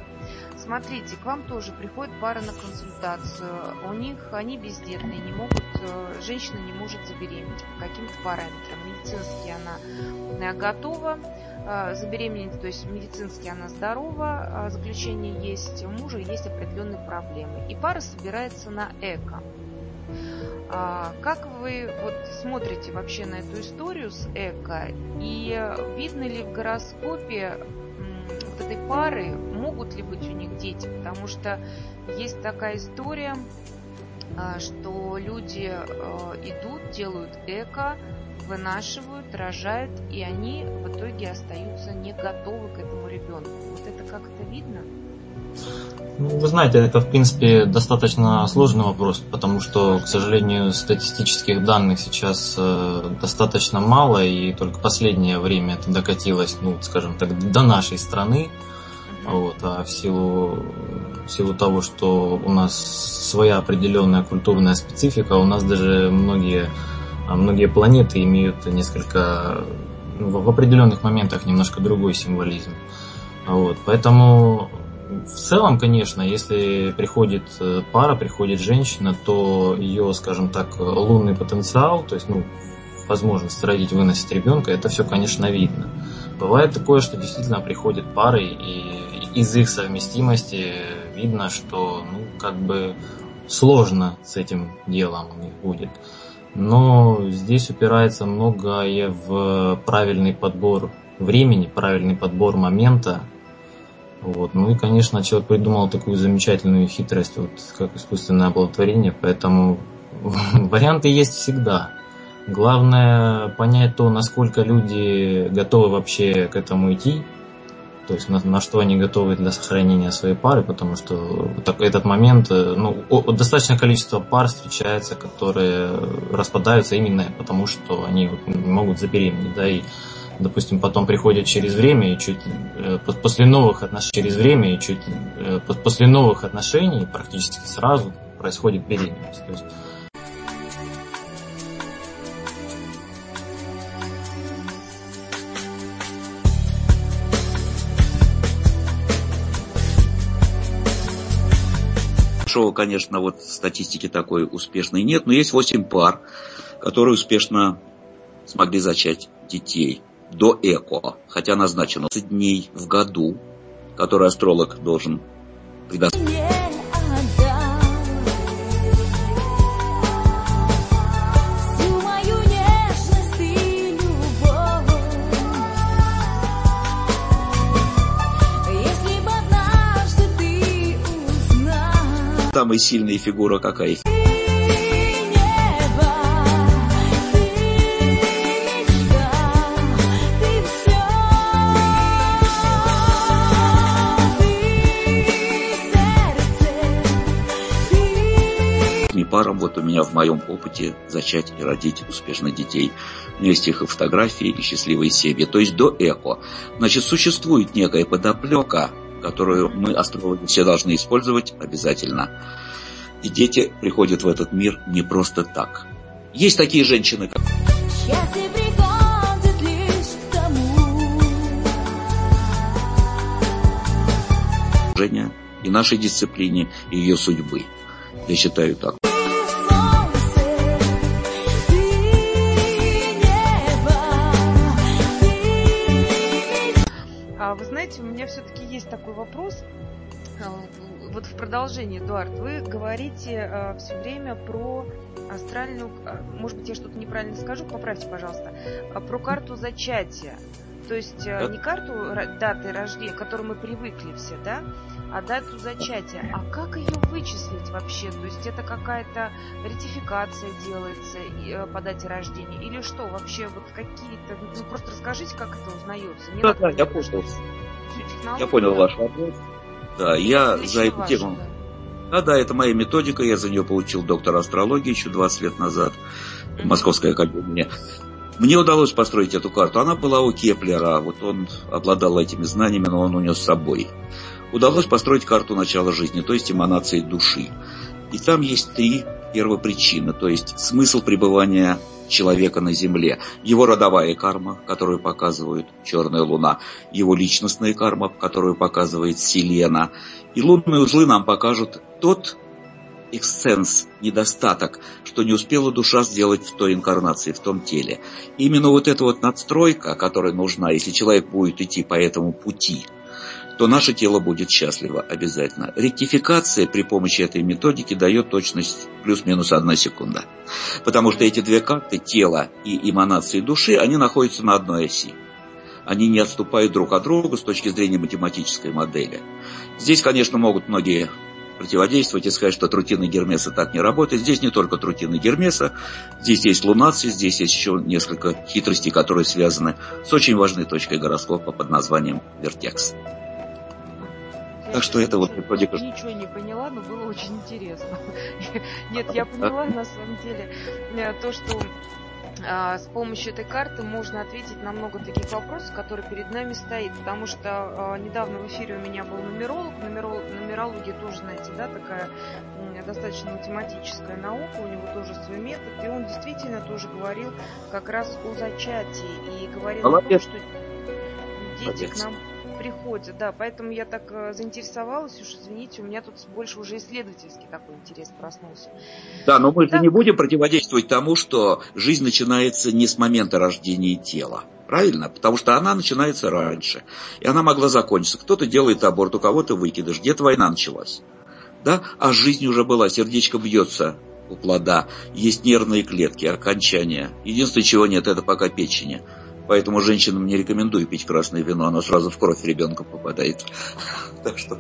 смотрите, к вам тоже приходит пара на консультацию. У них они бездетные, не могут, э, женщина не может забеременеть по каким-то параметрам. Медицински она э, готова э, забеременеть, то есть медицински она здорова, заключение есть, у мужа есть определенные проблемы. И пара собирается на эко. А как вы вот смотрите вообще на эту историю с эко? И видно ли в гороскопе вот этой пары, могут ли быть у них дети? Потому что есть такая история, а, что люди а, идут, делают эко, вынашивают, рожают, и они в итоге остаются не готовы к этому ребенку. Вот это как-то видно? Ну, вы знаете, это, в принципе, достаточно сложный вопрос, потому что, к сожалению, статистических данных сейчас э, достаточно мало, и только последнее время это докатилось, ну, скажем так, до нашей страны. Вот, а в силу, в силу того, что у нас своя определенная культурная специфика, у нас даже многие, многие планеты имеют несколько, ну, в определенных моментах немножко другой символизм. Вот, поэтому в целом, конечно, если приходит э, пара, приходит женщина, то ее, скажем так, лунный потенциал, то есть, ну, возможность родить, выносить ребенка, это все, конечно, видно. Бывает такое, что действительно приходят пары, и из их совместимости видно, что, ну, как бы сложно с этим делом у них будет. Но здесь упирается многое в правильный подбор времени, правильный подбор момента, вот. Ну и, конечно, человек придумал такую замечательную хитрость, вот, как искусственное оплодотворение, поэтому (laughs) варианты есть всегда. Главное понять то, насколько люди готовы вообще к этому идти, то есть на, на что они готовы для сохранения своей пары, потому что так, этот момент, э, ну, о, достаточное количество пар встречается, которые распадаются именно потому, что они могут забеременеть, да, и допустим, потом приходят через время и чуть э, после новых отношений, через время и чуть э, после новых отношений практически сразу происходит беременность. То Большого, конечно, вот статистики такой успешной нет, но есть 8 пар, которые успешно смогли зачать детей до ЭКО, хотя назначено 30 дней в году, который астролог должен предоставить. Самая сильная фигура какая? Парам, вот у меня в моем опыте зачать и родить успешно детей. У меня есть их и фотографии, и счастливые семьи. То есть до эко. Значит, существует некая подоплека, которую мы, астрологи, все должны использовать обязательно. И дети приходят в этот мир не просто так. Есть такие женщины, как... и нашей дисциплине, и ее судьбы. Я считаю так. Вопрос. А, вот в продолжении, Эдуард, вы говорите а, все время про астральную, а, может быть, я что-то неправильно скажу, поправьте, пожалуйста, про карту зачатия. То есть э, не карту даты рождения, к которой мы привыкли все, да, а дату зачатия. А как ее вычислить вообще? То есть это какая-то ретификация делается э, по дате рождения? Или что? Вообще вот какие-то... Ну, просто расскажите, как это узнается. Да, да, я понял. Я понял ваш вопрос. Да, я Лично за эту тему... Да, да, это моя методика, я за нее получил доктор астрологии еще 20 лет назад в Московской академии. Мне удалось построить эту карту. Она была у Кеплера, вот он обладал этими знаниями, но он унес с собой. Удалось построить карту начала жизни, то есть эманации души. И там есть три первопричины, то есть смысл пребывания человека на Земле. Его родовая карма, которую показывает черная луна, его личностная карма, которую показывает Селена. И лунные узлы нам покажут тот эксценс, недостаток, что не успела душа сделать в той инкарнации, в том теле. именно вот эта вот надстройка, которая нужна, если человек будет идти по этому пути, то наше тело будет счастливо обязательно. Ректификация при помощи этой методики дает точность плюс-минус одна секунда. Потому что эти две карты, тело и эманации души, они находятся на одной оси. Они не отступают друг от друга с точки зрения математической модели. Здесь, конечно, могут многие противодействовать и сказать, что трутины Гермеса так не работает. Здесь не только трутины Гермеса, здесь есть лунации, здесь есть еще несколько хитростей, которые связаны с очень важной точкой гороскопа под названием вертекс. Так что это вот методика... Ничего не поняла, но было очень интересно. (laughs) Нет, я поняла на самом деле э, то, что а, с помощью этой карты можно ответить на много таких вопросов, которые перед нами стоит. Потому что а, недавно в эфире у меня был нумеролог. Нумеролог нумерология тоже, знаете, да, такая достаточно математическая наука, у него тоже свой метод. И он действительно тоже говорил как раз о зачатии. И говорил Молодец. о том, что дети Молодец. к нам приходят, да, поэтому я так э, заинтересовалась, уж извините, у меня тут больше уже исследовательский такой интерес проснулся. Да, но мы же не будем противодействовать тому, что жизнь начинается не с момента рождения тела. Правильно? Потому что она начинается раньше. И она могла закончиться. Кто-то делает аборт, у кого-то выкидыш. Где-то война началась. Да? А жизнь уже была. Сердечко бьется у плода. Есть нервные клетки, окончания. Единственное, чего нет, это пока печени. Поэтому женщинам не рекомендую пить красное вино, оно сразу в кровь ребенка попадает. (laughs) Так что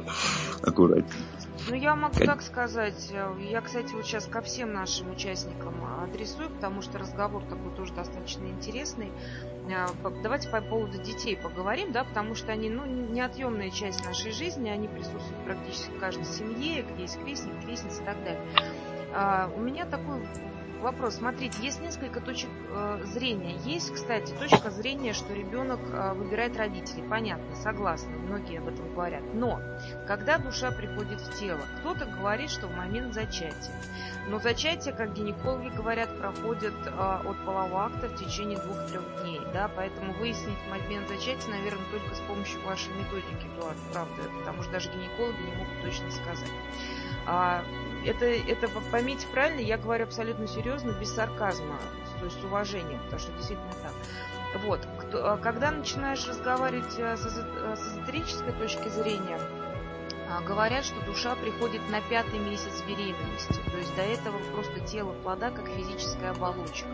аккуратнее. Ну, я могу так сказать. Я, кстати, вот сейчас ко всем нашим участникам адресую, потому что разговор такой тоже достаточно интересный. А, давайте по поводу детей поговорим, да, потому что они, ну, неотъемная часть нашей жизни, они присутствуют практически в каждой семье, где есть крестник, крестница и так далее. А, у меня такой вопрос. Смотрите, есть несколько точек э, зрения. Есть, кстати, точка зрения, что ребенок э, выбирает родителей. Понятно, согласна, многие об этом говорят. Но, когда душа приходит в тело, кто-то говорит, что в момент зачатия. Но зачатие, как гинекологи говорят, проходит э, от полового акта в течение двух-трех дней. Да? Поэтому выяснить момент зачатия, наверное, только с помощью вашей методики, Эдуард, правда. Потому что даже гинекологи не могут точно сказать. А, это, это поймите правильно, я говорю абсолютно серьезно, без сарказма, то есть с уважением, потому что действительно так. Вот, кто, а когда начинаешь разговаривать э, с, э, с эзотерической точки зрения, а, говорят, что душа приходит на пятый месяц беременности, то есть до этого просто тело плода как физическая оболочка.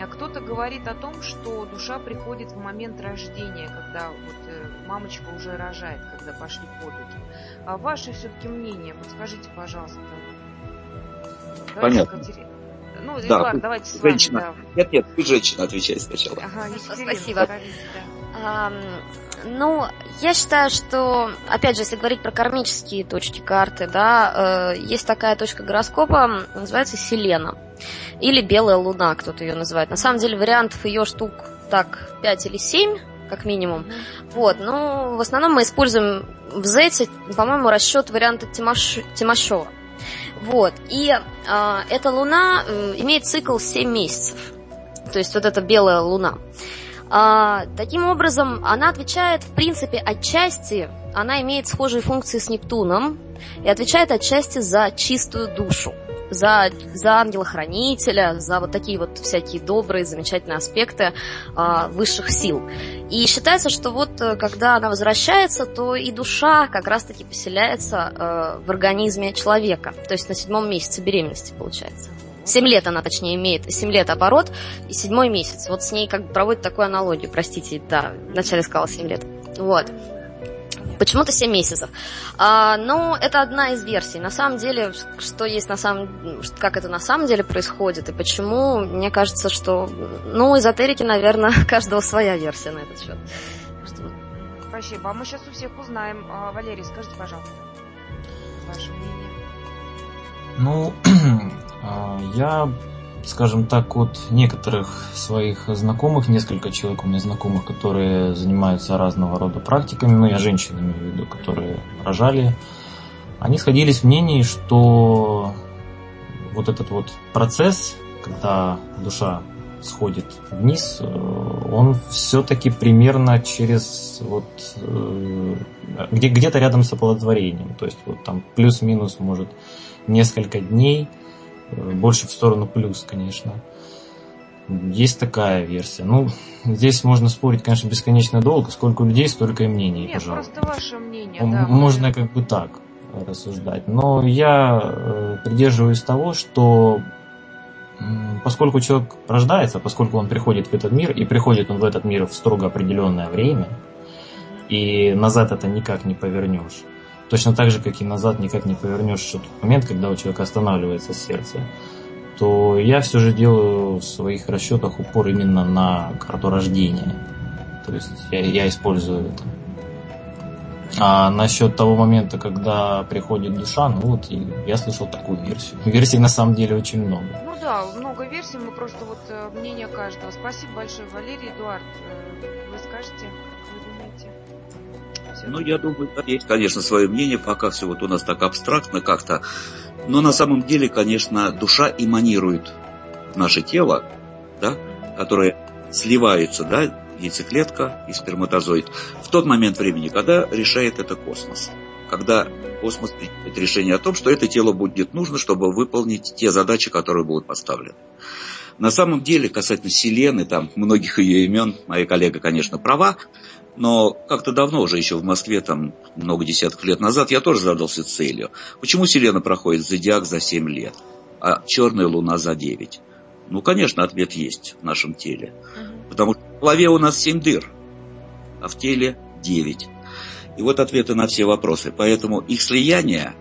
А кто-то говорит о том, что душа приходит в момент рождения, когда вот э, мамочка уже рожает, когда пошли подвиги. А ваше все-таки мнение, подскажите, пожалуйста. Понятно. Катери... Ну, да, Эдуард, давайте с вами. Женщина. Да. Нет, нет, ты женщина, отвечай сначала. Ага, Спасибо. А, ну, я считаю, что, опять же, если говорить про кармические точки карты, да, э, есть такая точка гороскопа, называется Селена. Или Белая Луна, кто-то ее называет. На самом деле вариантов ее штук так 5 или 7, как минимум. Вот, ну, в основном мы используем в Зете, по-моему, расчет варианта Тимош... Тимошова. Вот, и э, эта луна э, имеет цикл 7 месяцев. То есть вот эта белая луна. А, таким образом, она отвечает, в принципе, отчасти, она имеет схожие функции с Нептуном и отвечает отчасти за чистую душу за, за ангела-хранителя, за вот такие вот всякие добрые, замечательные аспекты э, высших сил. И считается, что вот э, когда она возвращается, то и душа как раз-таки поселяется э, в организме человека, то есть на седьмом месяце беременности получается. Семь лет она, точнее, имеет. Семь лет оборот и седьмой месяц. Вот с ней как бы проводит такую аналогию, простите, да, вначале сказала семь лет. Вот. Почему-то 7 месяцев. А, ну, это одна из версий. На самом деле, что есть на самом... Как это на самом деле происходит и почему, мне кажется, что... Ну, эзотерики, наверное, (laughs) каждого своя версия на этот счет. Спасибо. А мы сейчас у всех узнаем. А, Валерий, скажите, пожалуйста, ваше мнение. Ну, (clears throat) а, я скажем так, от некоторых своих знакомых, несколько человек у меня знакомых, которые занимаются разного рода практиками, ну, я женщин имею в виду, которые рожали, они сходились в мнении, что вот этот вот процесс, когда душа сходит вниз, э, он все-таки примерно через вот э, где, где-то рядом с оплодотворением. То есть вот там плюс-минус может несколько дней – больше в сторону плюс, конечно. Есть такая версия. Ну, здесь можно спорить, конечно, бесконечно долго. Сколько людей, столько и мнений, Нет, пожалуйста. просто ваше мнение, М- да. Можно как бы так рассуждать. Но я э, придерживаюсь того, что поскольку человек рождается, поскольку он приходит в этот мир, и приходит он в этот мир в строго определенное время, и назад это никак не повернешь. Точно так же, как и назад никак не повернешь тот момент, когда у человека останавливается сердце, то я все же делаю в своих расчетах упор именно на карту рождения. То есть я, я использую это. А насчет того момента, когда приходит душа, ну вот я слышал такую версию. Версий на самом деле очень много. Да, много версий, мы просто вот э, мнение каждого. Спасибо большое, Валерий Эдуард. э, Вы скажете, как вы думаете? Всё. Ну, я думаю, да, есть, конечно, свое мнение, пока все вот у нас так абстрактно как-то. Но на самом деле, конечно, душа эманирует наше тело, да, которое сливается, да, яйцеклетка и сперматозоид, в тот момент времени, когда решает это космос. Когда космос принимает решение о том, что это тело будет нужно, чтобы выполнить те задачи, которые будут поставлены. На самом деле, касательно Селены, там, многих ее имен, моя коллега, конечно, права, но как-то давно уже, еще в Москве, там, много десятков лет назад, я тоже задался целью. Почему Селена проходит зодиак за 7 лет, а черная луна за 9? Ну, конечно, ответ есть в нашем теле. Потому что в голове у нас 7 дыр, а в теле 9. И вот ответы на все вопросы. Поэтому их слияние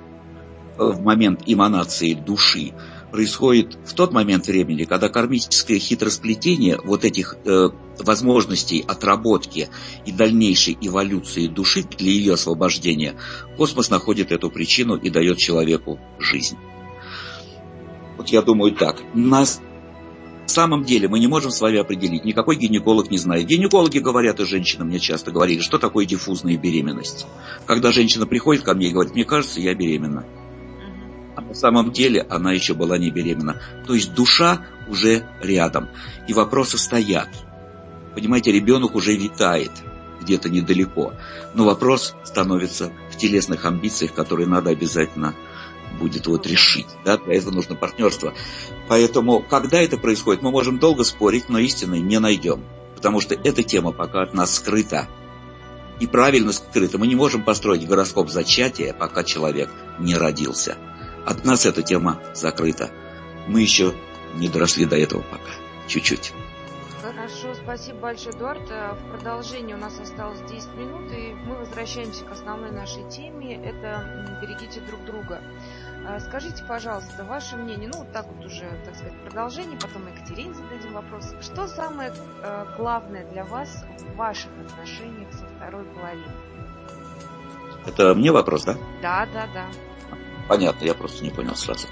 в момент эманации души происходит в тот момент времени, когда кармическое хитросплетение вот этих э, возможностей отработки и дальнейшей эволюции души для ее освобождения, космос находит эту причину и дает человеку жизнь. Вот я думаю так. На самом деле мы не можем с вами определить, никакой гинеколог не знает. Гинекологи говорят, и женщины мне часто говорили, что такое диффузная беременность. Когда женщина приходит ко мне и говорит, мне кажется, я беременна. А на самом деле она еще была не беременна. То есть душа уже рядом. И вопросы стоят. Понимаете, ребенок уже витает где-то недалеко. Но вопрос становится в телесных амбициях, которые надо обязательно будет вот решить. Да? Для этого нужно партнерство. Поэтому, когда это происходит, мы можем долго спорить, но истины не найдем. Потому что эта тема пока от нас скрыта. И правильно скрыта. Мы не можем построить гороскоп зачатия, пока человек не родился. От нас эта тема закрыта. Мы еще не доросли до этого пока. Чуть-чуть. Хорошо, спасибо большое, Эдуард. Э, В продолжении у нас осталось 10 минут, и мы возвращаемся к основной нашей теме. Это «Берегите друг друга». А, Скажите, пожалуйста, ваше мнение, ну, вот так вот уже, так сказать, продолжение, потом Екатерине зададим вопрос. Что самое э, главное для вас в ваших отношениях со второй половиной? Это мне вопрос, да? Да, да, да. Понятно, я просто не понял сразу.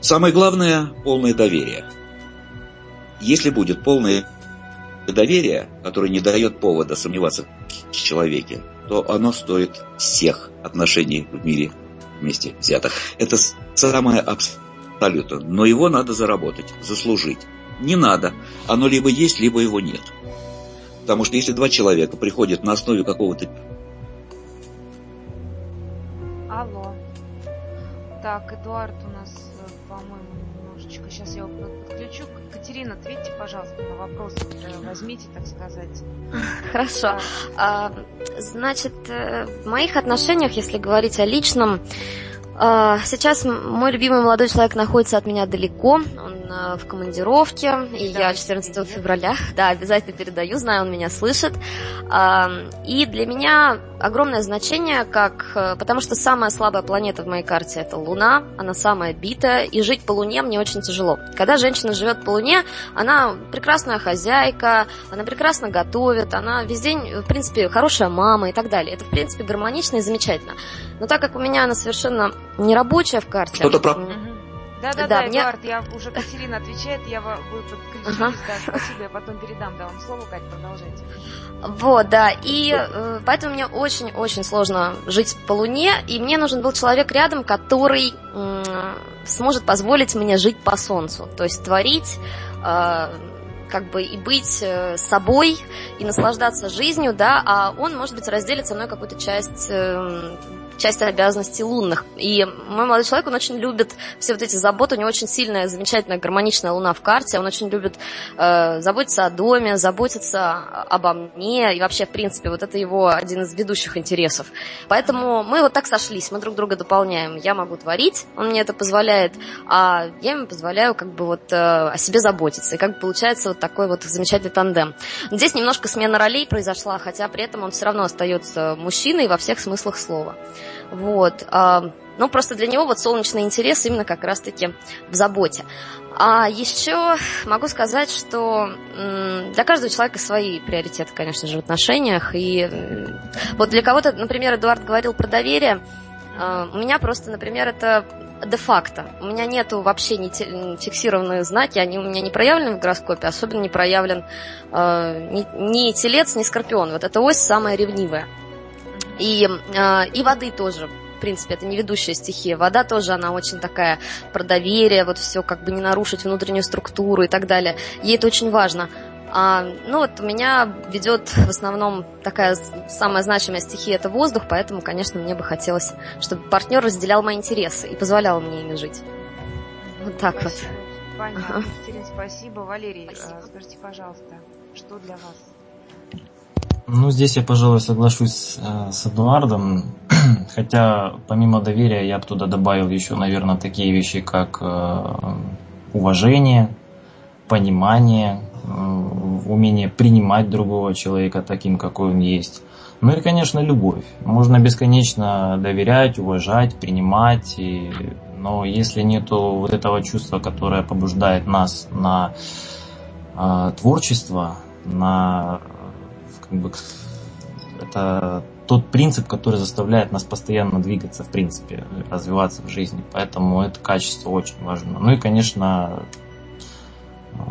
Самое главное – полное доверие. Если будет полное доверие, которое не дает повода сомневаться в человеке, то оно стоит всех отношений в мире вместе взятых. Это самое абсолютно. Но его надо заработать, заслужить. Не надо. Оно либо есть, либо его нет. Потому что если два человека приходят на основе какого-то Алло. Так, Эдуард у нас, э, по-моему, немножечко. Сейчас я его под- подключу. Катерина, ответьте, пожалуйста, на вопрос. э, Возьмите, так сказать. Хорошо. А, значит, э, в моих отношениях, если говорить о личном, а, сейчас мой любимый молодой человек находится от меня далеко, он э, в командировке, и я Давайте 14 привет. февраля, (laughs) да, обязательно передаю, знаю, он меня слышит. А, И для меня огромное значение, как, э, потому что самая слабая планета в моей карте это Луна, она самая битая, и жить по Луне мне очень тяжело. Когда женщина живет по Луне, она прекрасная хозяйка, она прекрасно готовит, она весь день, в принципе, хорошая мама и так далее. Это, в принципе, гармонично и замечательно. Но так как у меня она совершенно не рабочая в карте... Что-то про- м, Да, Эдуард, я уже Катерина отвечает, я вы подключились, Ага. да, спасибо, я потом передам да, вам слово, Кать, продолжайте. Вот, да, и э, поэтому мне очень-очень сложно жить по Луне, и мне нужен был человек рядом, который м, сможет позволить мне жить по Солнцу, то есть творить, э, как бы и быть э, собой, и наслаждаться жизнью, да, а он, может быть, разделит со мной какую-то часть э, часть обязанностей лунных. И мой молодой человек, он очень любит все вот эти заботы, у него очень сильная, замечательная, гармоничная луна в карте, он очень любит э, заботиться о доме, заботиться обо мне, и вообще, в принципе, вот это его один из ведущих интересов. Поэтому мы вот так сошлись, мы друг друга дополняем. Я могу творить, он мне это позволяет, а я ему позволяю как бы вот э, о себе заботиться. И как бы получается вот такой вот замечательный тандем. Здесь немножко смена ролей произошла, хотя при этом он все равно остается мужчиной во всех смыслах слова. Вот. А, ну, просто для него вот солнечный интерес именно как раз-таки в заботе. А еще могу сказать, что для каждого человека свои приоритеты, конечно же, в отношениях. И вот для кого-то, например, Эдуард говорил про доверие. А, у меня просто, например, это де-факто. У меня нету вообще не фиксированные знаки, они у меня не проявлены в гороскопе, особенно не проявлен э, ни, ни телец, ни скорпион. Вот эта ось самая ревнивая. И, э, и воды тоже в принципе, это не ведущая стихия. Вода тоже, она очень такая про доверие, вот все, как бы не нарушить внутреннюю структуру и так далее. Ей это очень важно. А, ну вот у меня ведет в основном такая самая значимая стихия это воздух, поэтому, конечно, мне бы хотелось, чтобы партнер разделял мои интересы и позволял мне ими жить. Вот так спасибо. вот. Понятно. Екатерина, спасибо. Валерий, спасибо. скажите, пожалуйста, что для вас? Ну, здесь я, пожалуй, соглашусь э, с Эдуардом. (clears throat) Хотя, помимо доверия, я бы туда добавил еще, наверное, такие вещи, как э, уважение, понимание, Э, умение принимать другого человека таким, какой он есть. Ну и, конечно, любовь. Можно бесконечно доверять, уважать, принимать, и... но если нету вот этого чувства, которое побуждает нас на э, творчество, на как бы, это тот принцип, который заставляет нас постоянно двигаться, в принципе, развиваться в жизни. Поэтому это качество очень важно. Ну и, конечно,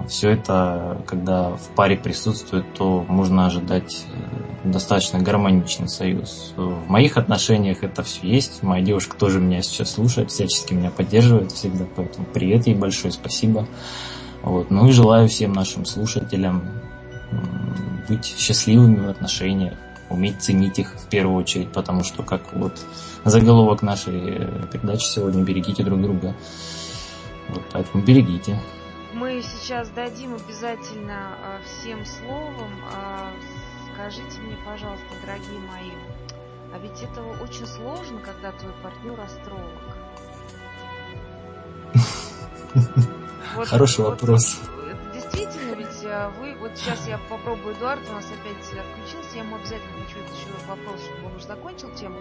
все это, когда в паре присутствует, то можно ожидать э, достаточно гармоничный союз. В моих отношениях это все есть. Моя девушка тоже меня сейчас слушает, всячески меня поддерживает всегда, поэтому привет ей большое спасибо. Вот. Ну и желаю всем нашим слушателям быть счастливыми в отношениях, уметь ценить их в первую очередь, потому что, как вот заголовок нашей э, передачи сегодня, берегите друг друга. Вот, поэтому берегите мы сейчас дадим обязательно а, всем словом. А, скажите мне, пожалуйста, дорогие мои, а ведь это очень сложно, когда твой партнер астролог. (laughs) Вот, Хороший вот, вопрос. Действительно, вы, вот сейчас я попробую, Эдуард у нас опять включился, я ему обязательно хочу еще вопрос, чтобы он уже закончил тему.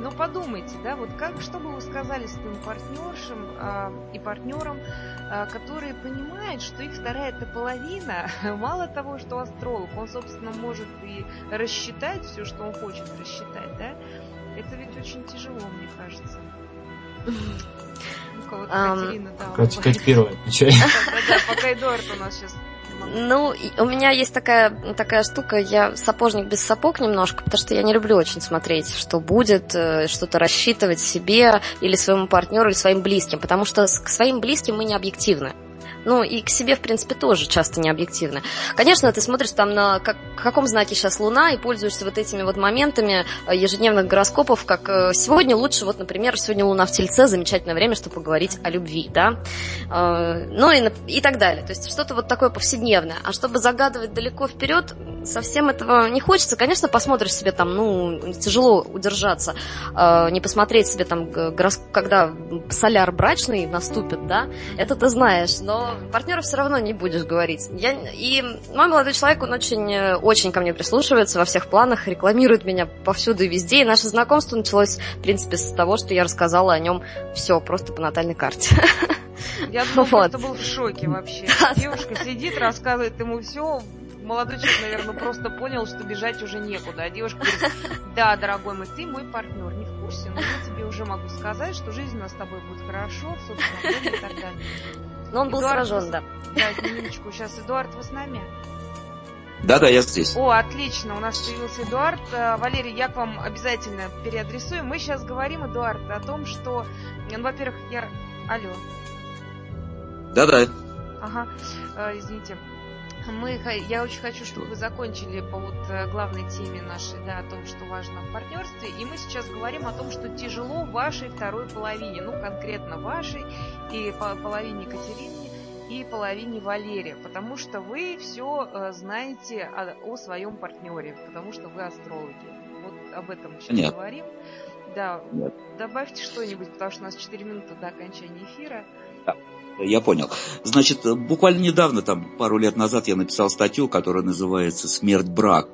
Но подумайте, да, вот как, что бы вы сказали своим партнершам э, и партнерам, э, которые понимают, что их вторая это половина, (laughs) мало того, что астролог, он, собственно, может и рассчитать все, что он хочет рассчитать, да, это ведь очень тяжело, мне кажется. Ну-ка, Катерина, да. Катя, первая отвечай. Пока Эдуард у нас сейчас ну, у меня есть такая, такая штука, я сапожник без сапог немножко, потому что я не люблю очень смотреть, что будет, э, что-то рассчитывать себе или своему партнеру, или своим близким, потому что к своим близким мы не объективны. Ну, и к себе, в принципе, тоже часто не объективны. Конечно, ты смотришь там на как, каком знаке сейчас Луна и пользуешься вот этими вот моментами э, ежедневных гороскопов, как э, сегодня лучше, вот, например, сегодня Луна в Тельце, замечательное время, чтобы поговорить о любви, да, э, ну и, и так далее. То есть что-то вот такое повседневное. А чтобы загадывать далеко вперед, совсем этого не хочется. Конечно, посмотришь себе там, ну, тяжело удержаться, не посмотреть себе там, когда соляр брачный наступит, да, это ты знаешь, но партнеру все равно не будешь говорить. Я, и мой молодой человек, он очень, э, очень ко мне прислушивается во всех планах, рекламирует меня повсюду и везде. И наше знакомство началось, в принципе, с того, что я рассказала о нем все просто по натальной карте. Я думаю, вот. просто был в шоке вообще. (laughs) Девушка сидит, рассказывает ему все, молодой человек, наверное, просто понял, что бежать уже некуда. А девушка говорит, да, дорогой мой, ты мой партнер, не в курсе, но я тебе уже могу сказать, что жизнь у нас с тобой будет хорошо, собственно, и так далее. Но он был Эдуард, сражен, да. Да, минуточку, сейчас Эдуард, вы с нами? Да-да, я здесь. О, отлично, у нас появился Эдуард. Э, Валерий, я к вам обязательно переадресую. Мы сейчас говорим, Эдуард, о том, что, ну, во-первых, я... Алло. Да-да. Ага, э, извините. Мы, я очень хочу, чтобы вы закончили по вот э, главной теме нашей, да, о том, что важно в партнерстве. И мы сейчас говорим о том, что тяжело вашей второй половине, ну, конкретно вашей и половине Катерине и половине Валерия, потому что вы все э, знаете о, о своем партнере, потому что вы астрологи. Вот об этом сейчас Нет. говорим. Да, Нет. добавьте что-нибудь, потому что у нас 4 минуты до окончания эфира. Да. Я понял. Значит, буквально недавно, там, пару лет назад я написал статью, которая называется «Смерть брак».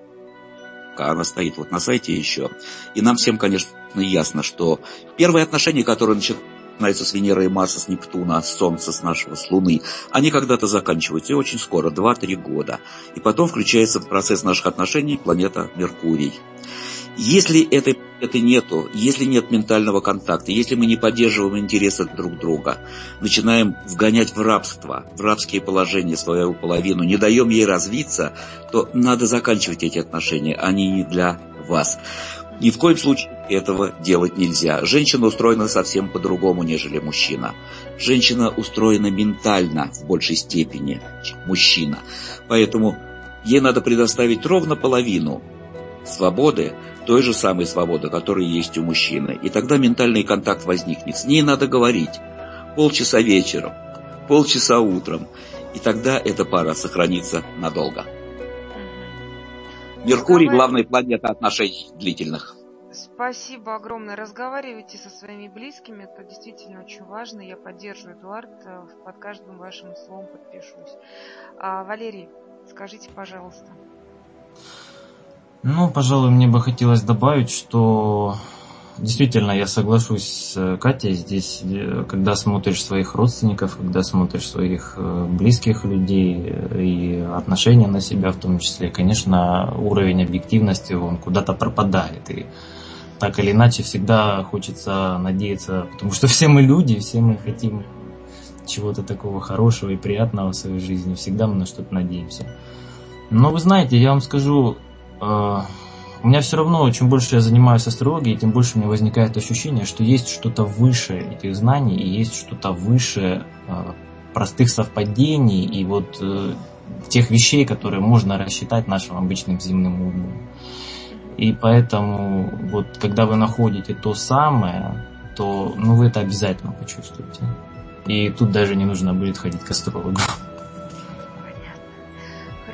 Она стоит вот на сайте еще. И нам всем, конечно, ясно, что первые отношения, которые начинаются с Венеры и Марса, с Нептуна, с Солнца, с нашего, с Луны, они когда-то заканчиваются, и очень скоро, 2-3 года. И потом включается в процесс наших отношений планета Меркурий. Если это, это нету, если нет ментального контакта, если мы не поддерживаем интересы друг друга, начинаем вгонять в рабство, в рабские положения свою половину, не даем ей развиться, то надо заканчивать эти отношения, они не для вас. Ни в коем случае этого делать нельзя. Женщина устроена совсем по-другому, нежели мужчина. Женщина устроена ментально в большей степени, чем мужчина. Поэтому ей надо предоставить ровно половину свободы, той же самой свободы, которая есть у мужчины. И тогда ментальный контакт возникнет. С ней надо говорить. Полчаса вечером, полчаса утром. И тогда эта пара сохранится надолго. Меркурий – главная планета отношений длительных. Спасибо огромное. Разговаривайте со своими близкими. Это действительно очень важно. Я поддерживаю Эдуард. Э, под каждым вашим словом подпишусь. А, Валерий, скажите, пожалуйста. Ну, пожалуй, мне бы хотелось добавить, что действительно я соглашусь с э, Катей здесь, э, когда смотришь своих родственников, когда смотришь своих э, близких людей и отношения на себя в том числе, конечно, уровень объективности, он куда-то пропадает. И так или иначе всегда хочется надеяться, потому что (laughs) все мы люди, все мы хотим чего-то такого хорошего и приятного в своей жизни, всегда мы на что-то надеемся. Но вы знаете, я вам скажу, у меня все равно, чем больше я занимаюсь астрологией, тем больше у меня возникает ощущение, что есть что-то выше этих знаний и есть что-то выше а, простых совпадений и вот э, тех вещей, которые можно рассчитать нашим обычным земным умом. И поэтому вот когда вы находите то самое, то ну, вы это обязательно почувствуете. И тут даже не нужно будет ходить к астрологу.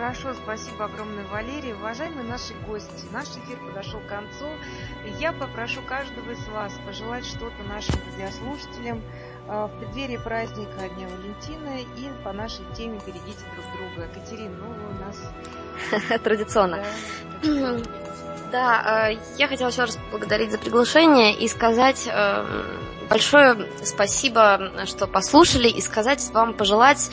Хорошо, спасибо огромное, Валерий. Уважаемые наши гости, наш эфир подошел к концу. Я попрошу каждого из вас пожелать что-то нашим радиослушателям э, в преддверии праздника Дня Валентина и по нашей теме «Берегите друг друга». Катерина, ну вы у нас... (laughs) (clears throat) Традиционно. Да, э, я хотела еще раз поблагодарить за приглашение и сказать э, большое спасибо, что послушали, и сказать вам, пожелать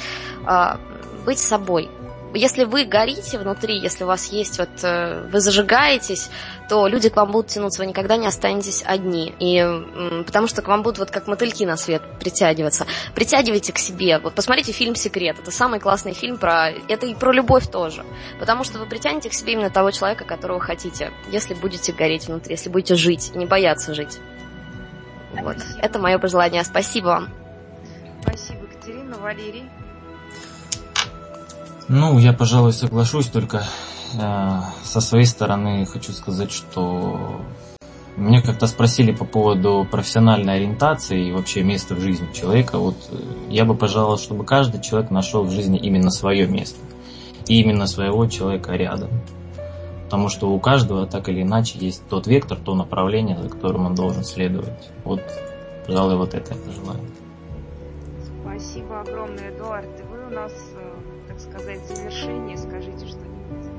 быть собой – если вы горите внутри, если у вас есть вот, э, вы зажигаетесь, то люди к вам будут тянуться, вы никогда не останетесь одни. И, потому что к вам будут вот как мотыльки на свет притягиваться. Притягивайте к себе. Вот посмотрите фильм «Секрет». Это самый классный фильм про... Это и про любовь тоже. Потому что вы притянете к себе именно того человека, которого хотите. Если будете гореть внутри, если будете жить, не бояться жить. Вот. Это мое пожелание. Спасибо вам. Спасибо, Катерина. Валерий. Ну, я, пожалуй, соглашусь, только э, со своей стороны хочу сказать, что мне как-то спросили по поводу профессиональной ориентации и вообще места в жизни человека. Вот э, я бы пожелал, чтобы каждый человек нашел в жизни именно свое место. И именно своего человека рядом. Потому что у каждого так или иначе есть тот вектор, то направление, за которым он должен следовать. Вот, пожалуй, вот это я пожелаю. Спасибо огромное, Эдуард. Вы у нас сказать, завершение, скажите что-нибудь.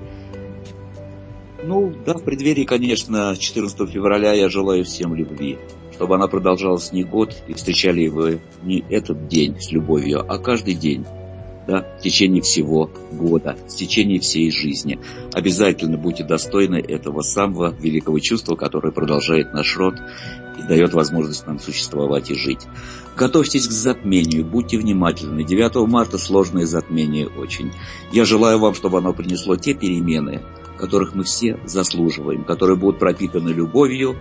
Ну, да, в преддверии, конечно, 14 февраля я желаю всем любви, чтобы она продолжалась не год и встречали вы не этот день с любовью, а каждый день, да, в течение всего года, в течение всей жизни. Обязательно будьте достойны этого самого великого чувства, которое продолжает наш род и дает возможность нам существовать и жить. Готовьтесь к затмению, будьте внимательны. 9 марта сложное затмение очень. Я желаю вам, чтобы оно принесло те перемены, которых мы все заслуживаем, которые будут пропитаны любовью,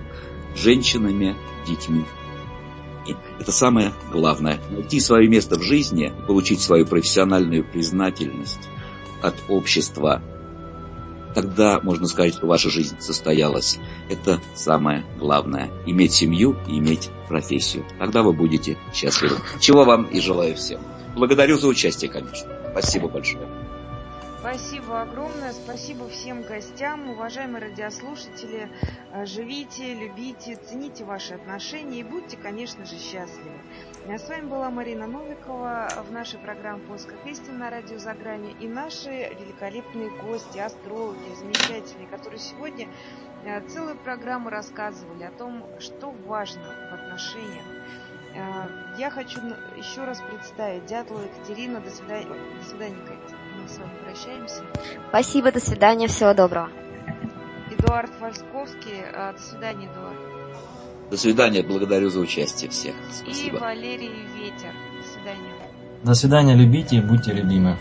женщинами, детьми. И это самое главное. Найти свое место в жизни, получить свою профессиональную признательность, от общества, тогда можно сказать, что ваша жизнь состоялась. Это самое главное. Иметь семью и иметь профессию. Тогда вы будете счастливы. Чего вам и желаю всем. Благодарю за участие, конечно. Спасибо большое. Спасибо огромное, спасибо всем гостям, уважаемые радиослушатели. Э, живите, любите, цените ваши отношения и будьте, конечно же, счастливы. А с вами была Марина Новикова в нашей программе «Поисках истины» на радио «За грани» и наши великолепные гости, астрологи, замечательные, которые сегодня э, целую программу рассказывали о том, что важно в отношениях. Э, я хочу еще раз представить Дятлова Екатерина. До свидания, до свидания Катя. Мы с вами прощаемся. Спасибо, до свидания, всего доброго. Эдуард Вальсковский. Э, до свидания, Эдуард. До свидания, благодарю за участие всех. Спасибо. И Валерий Ветер. До свидания. До свидания, любите и будьте любимы.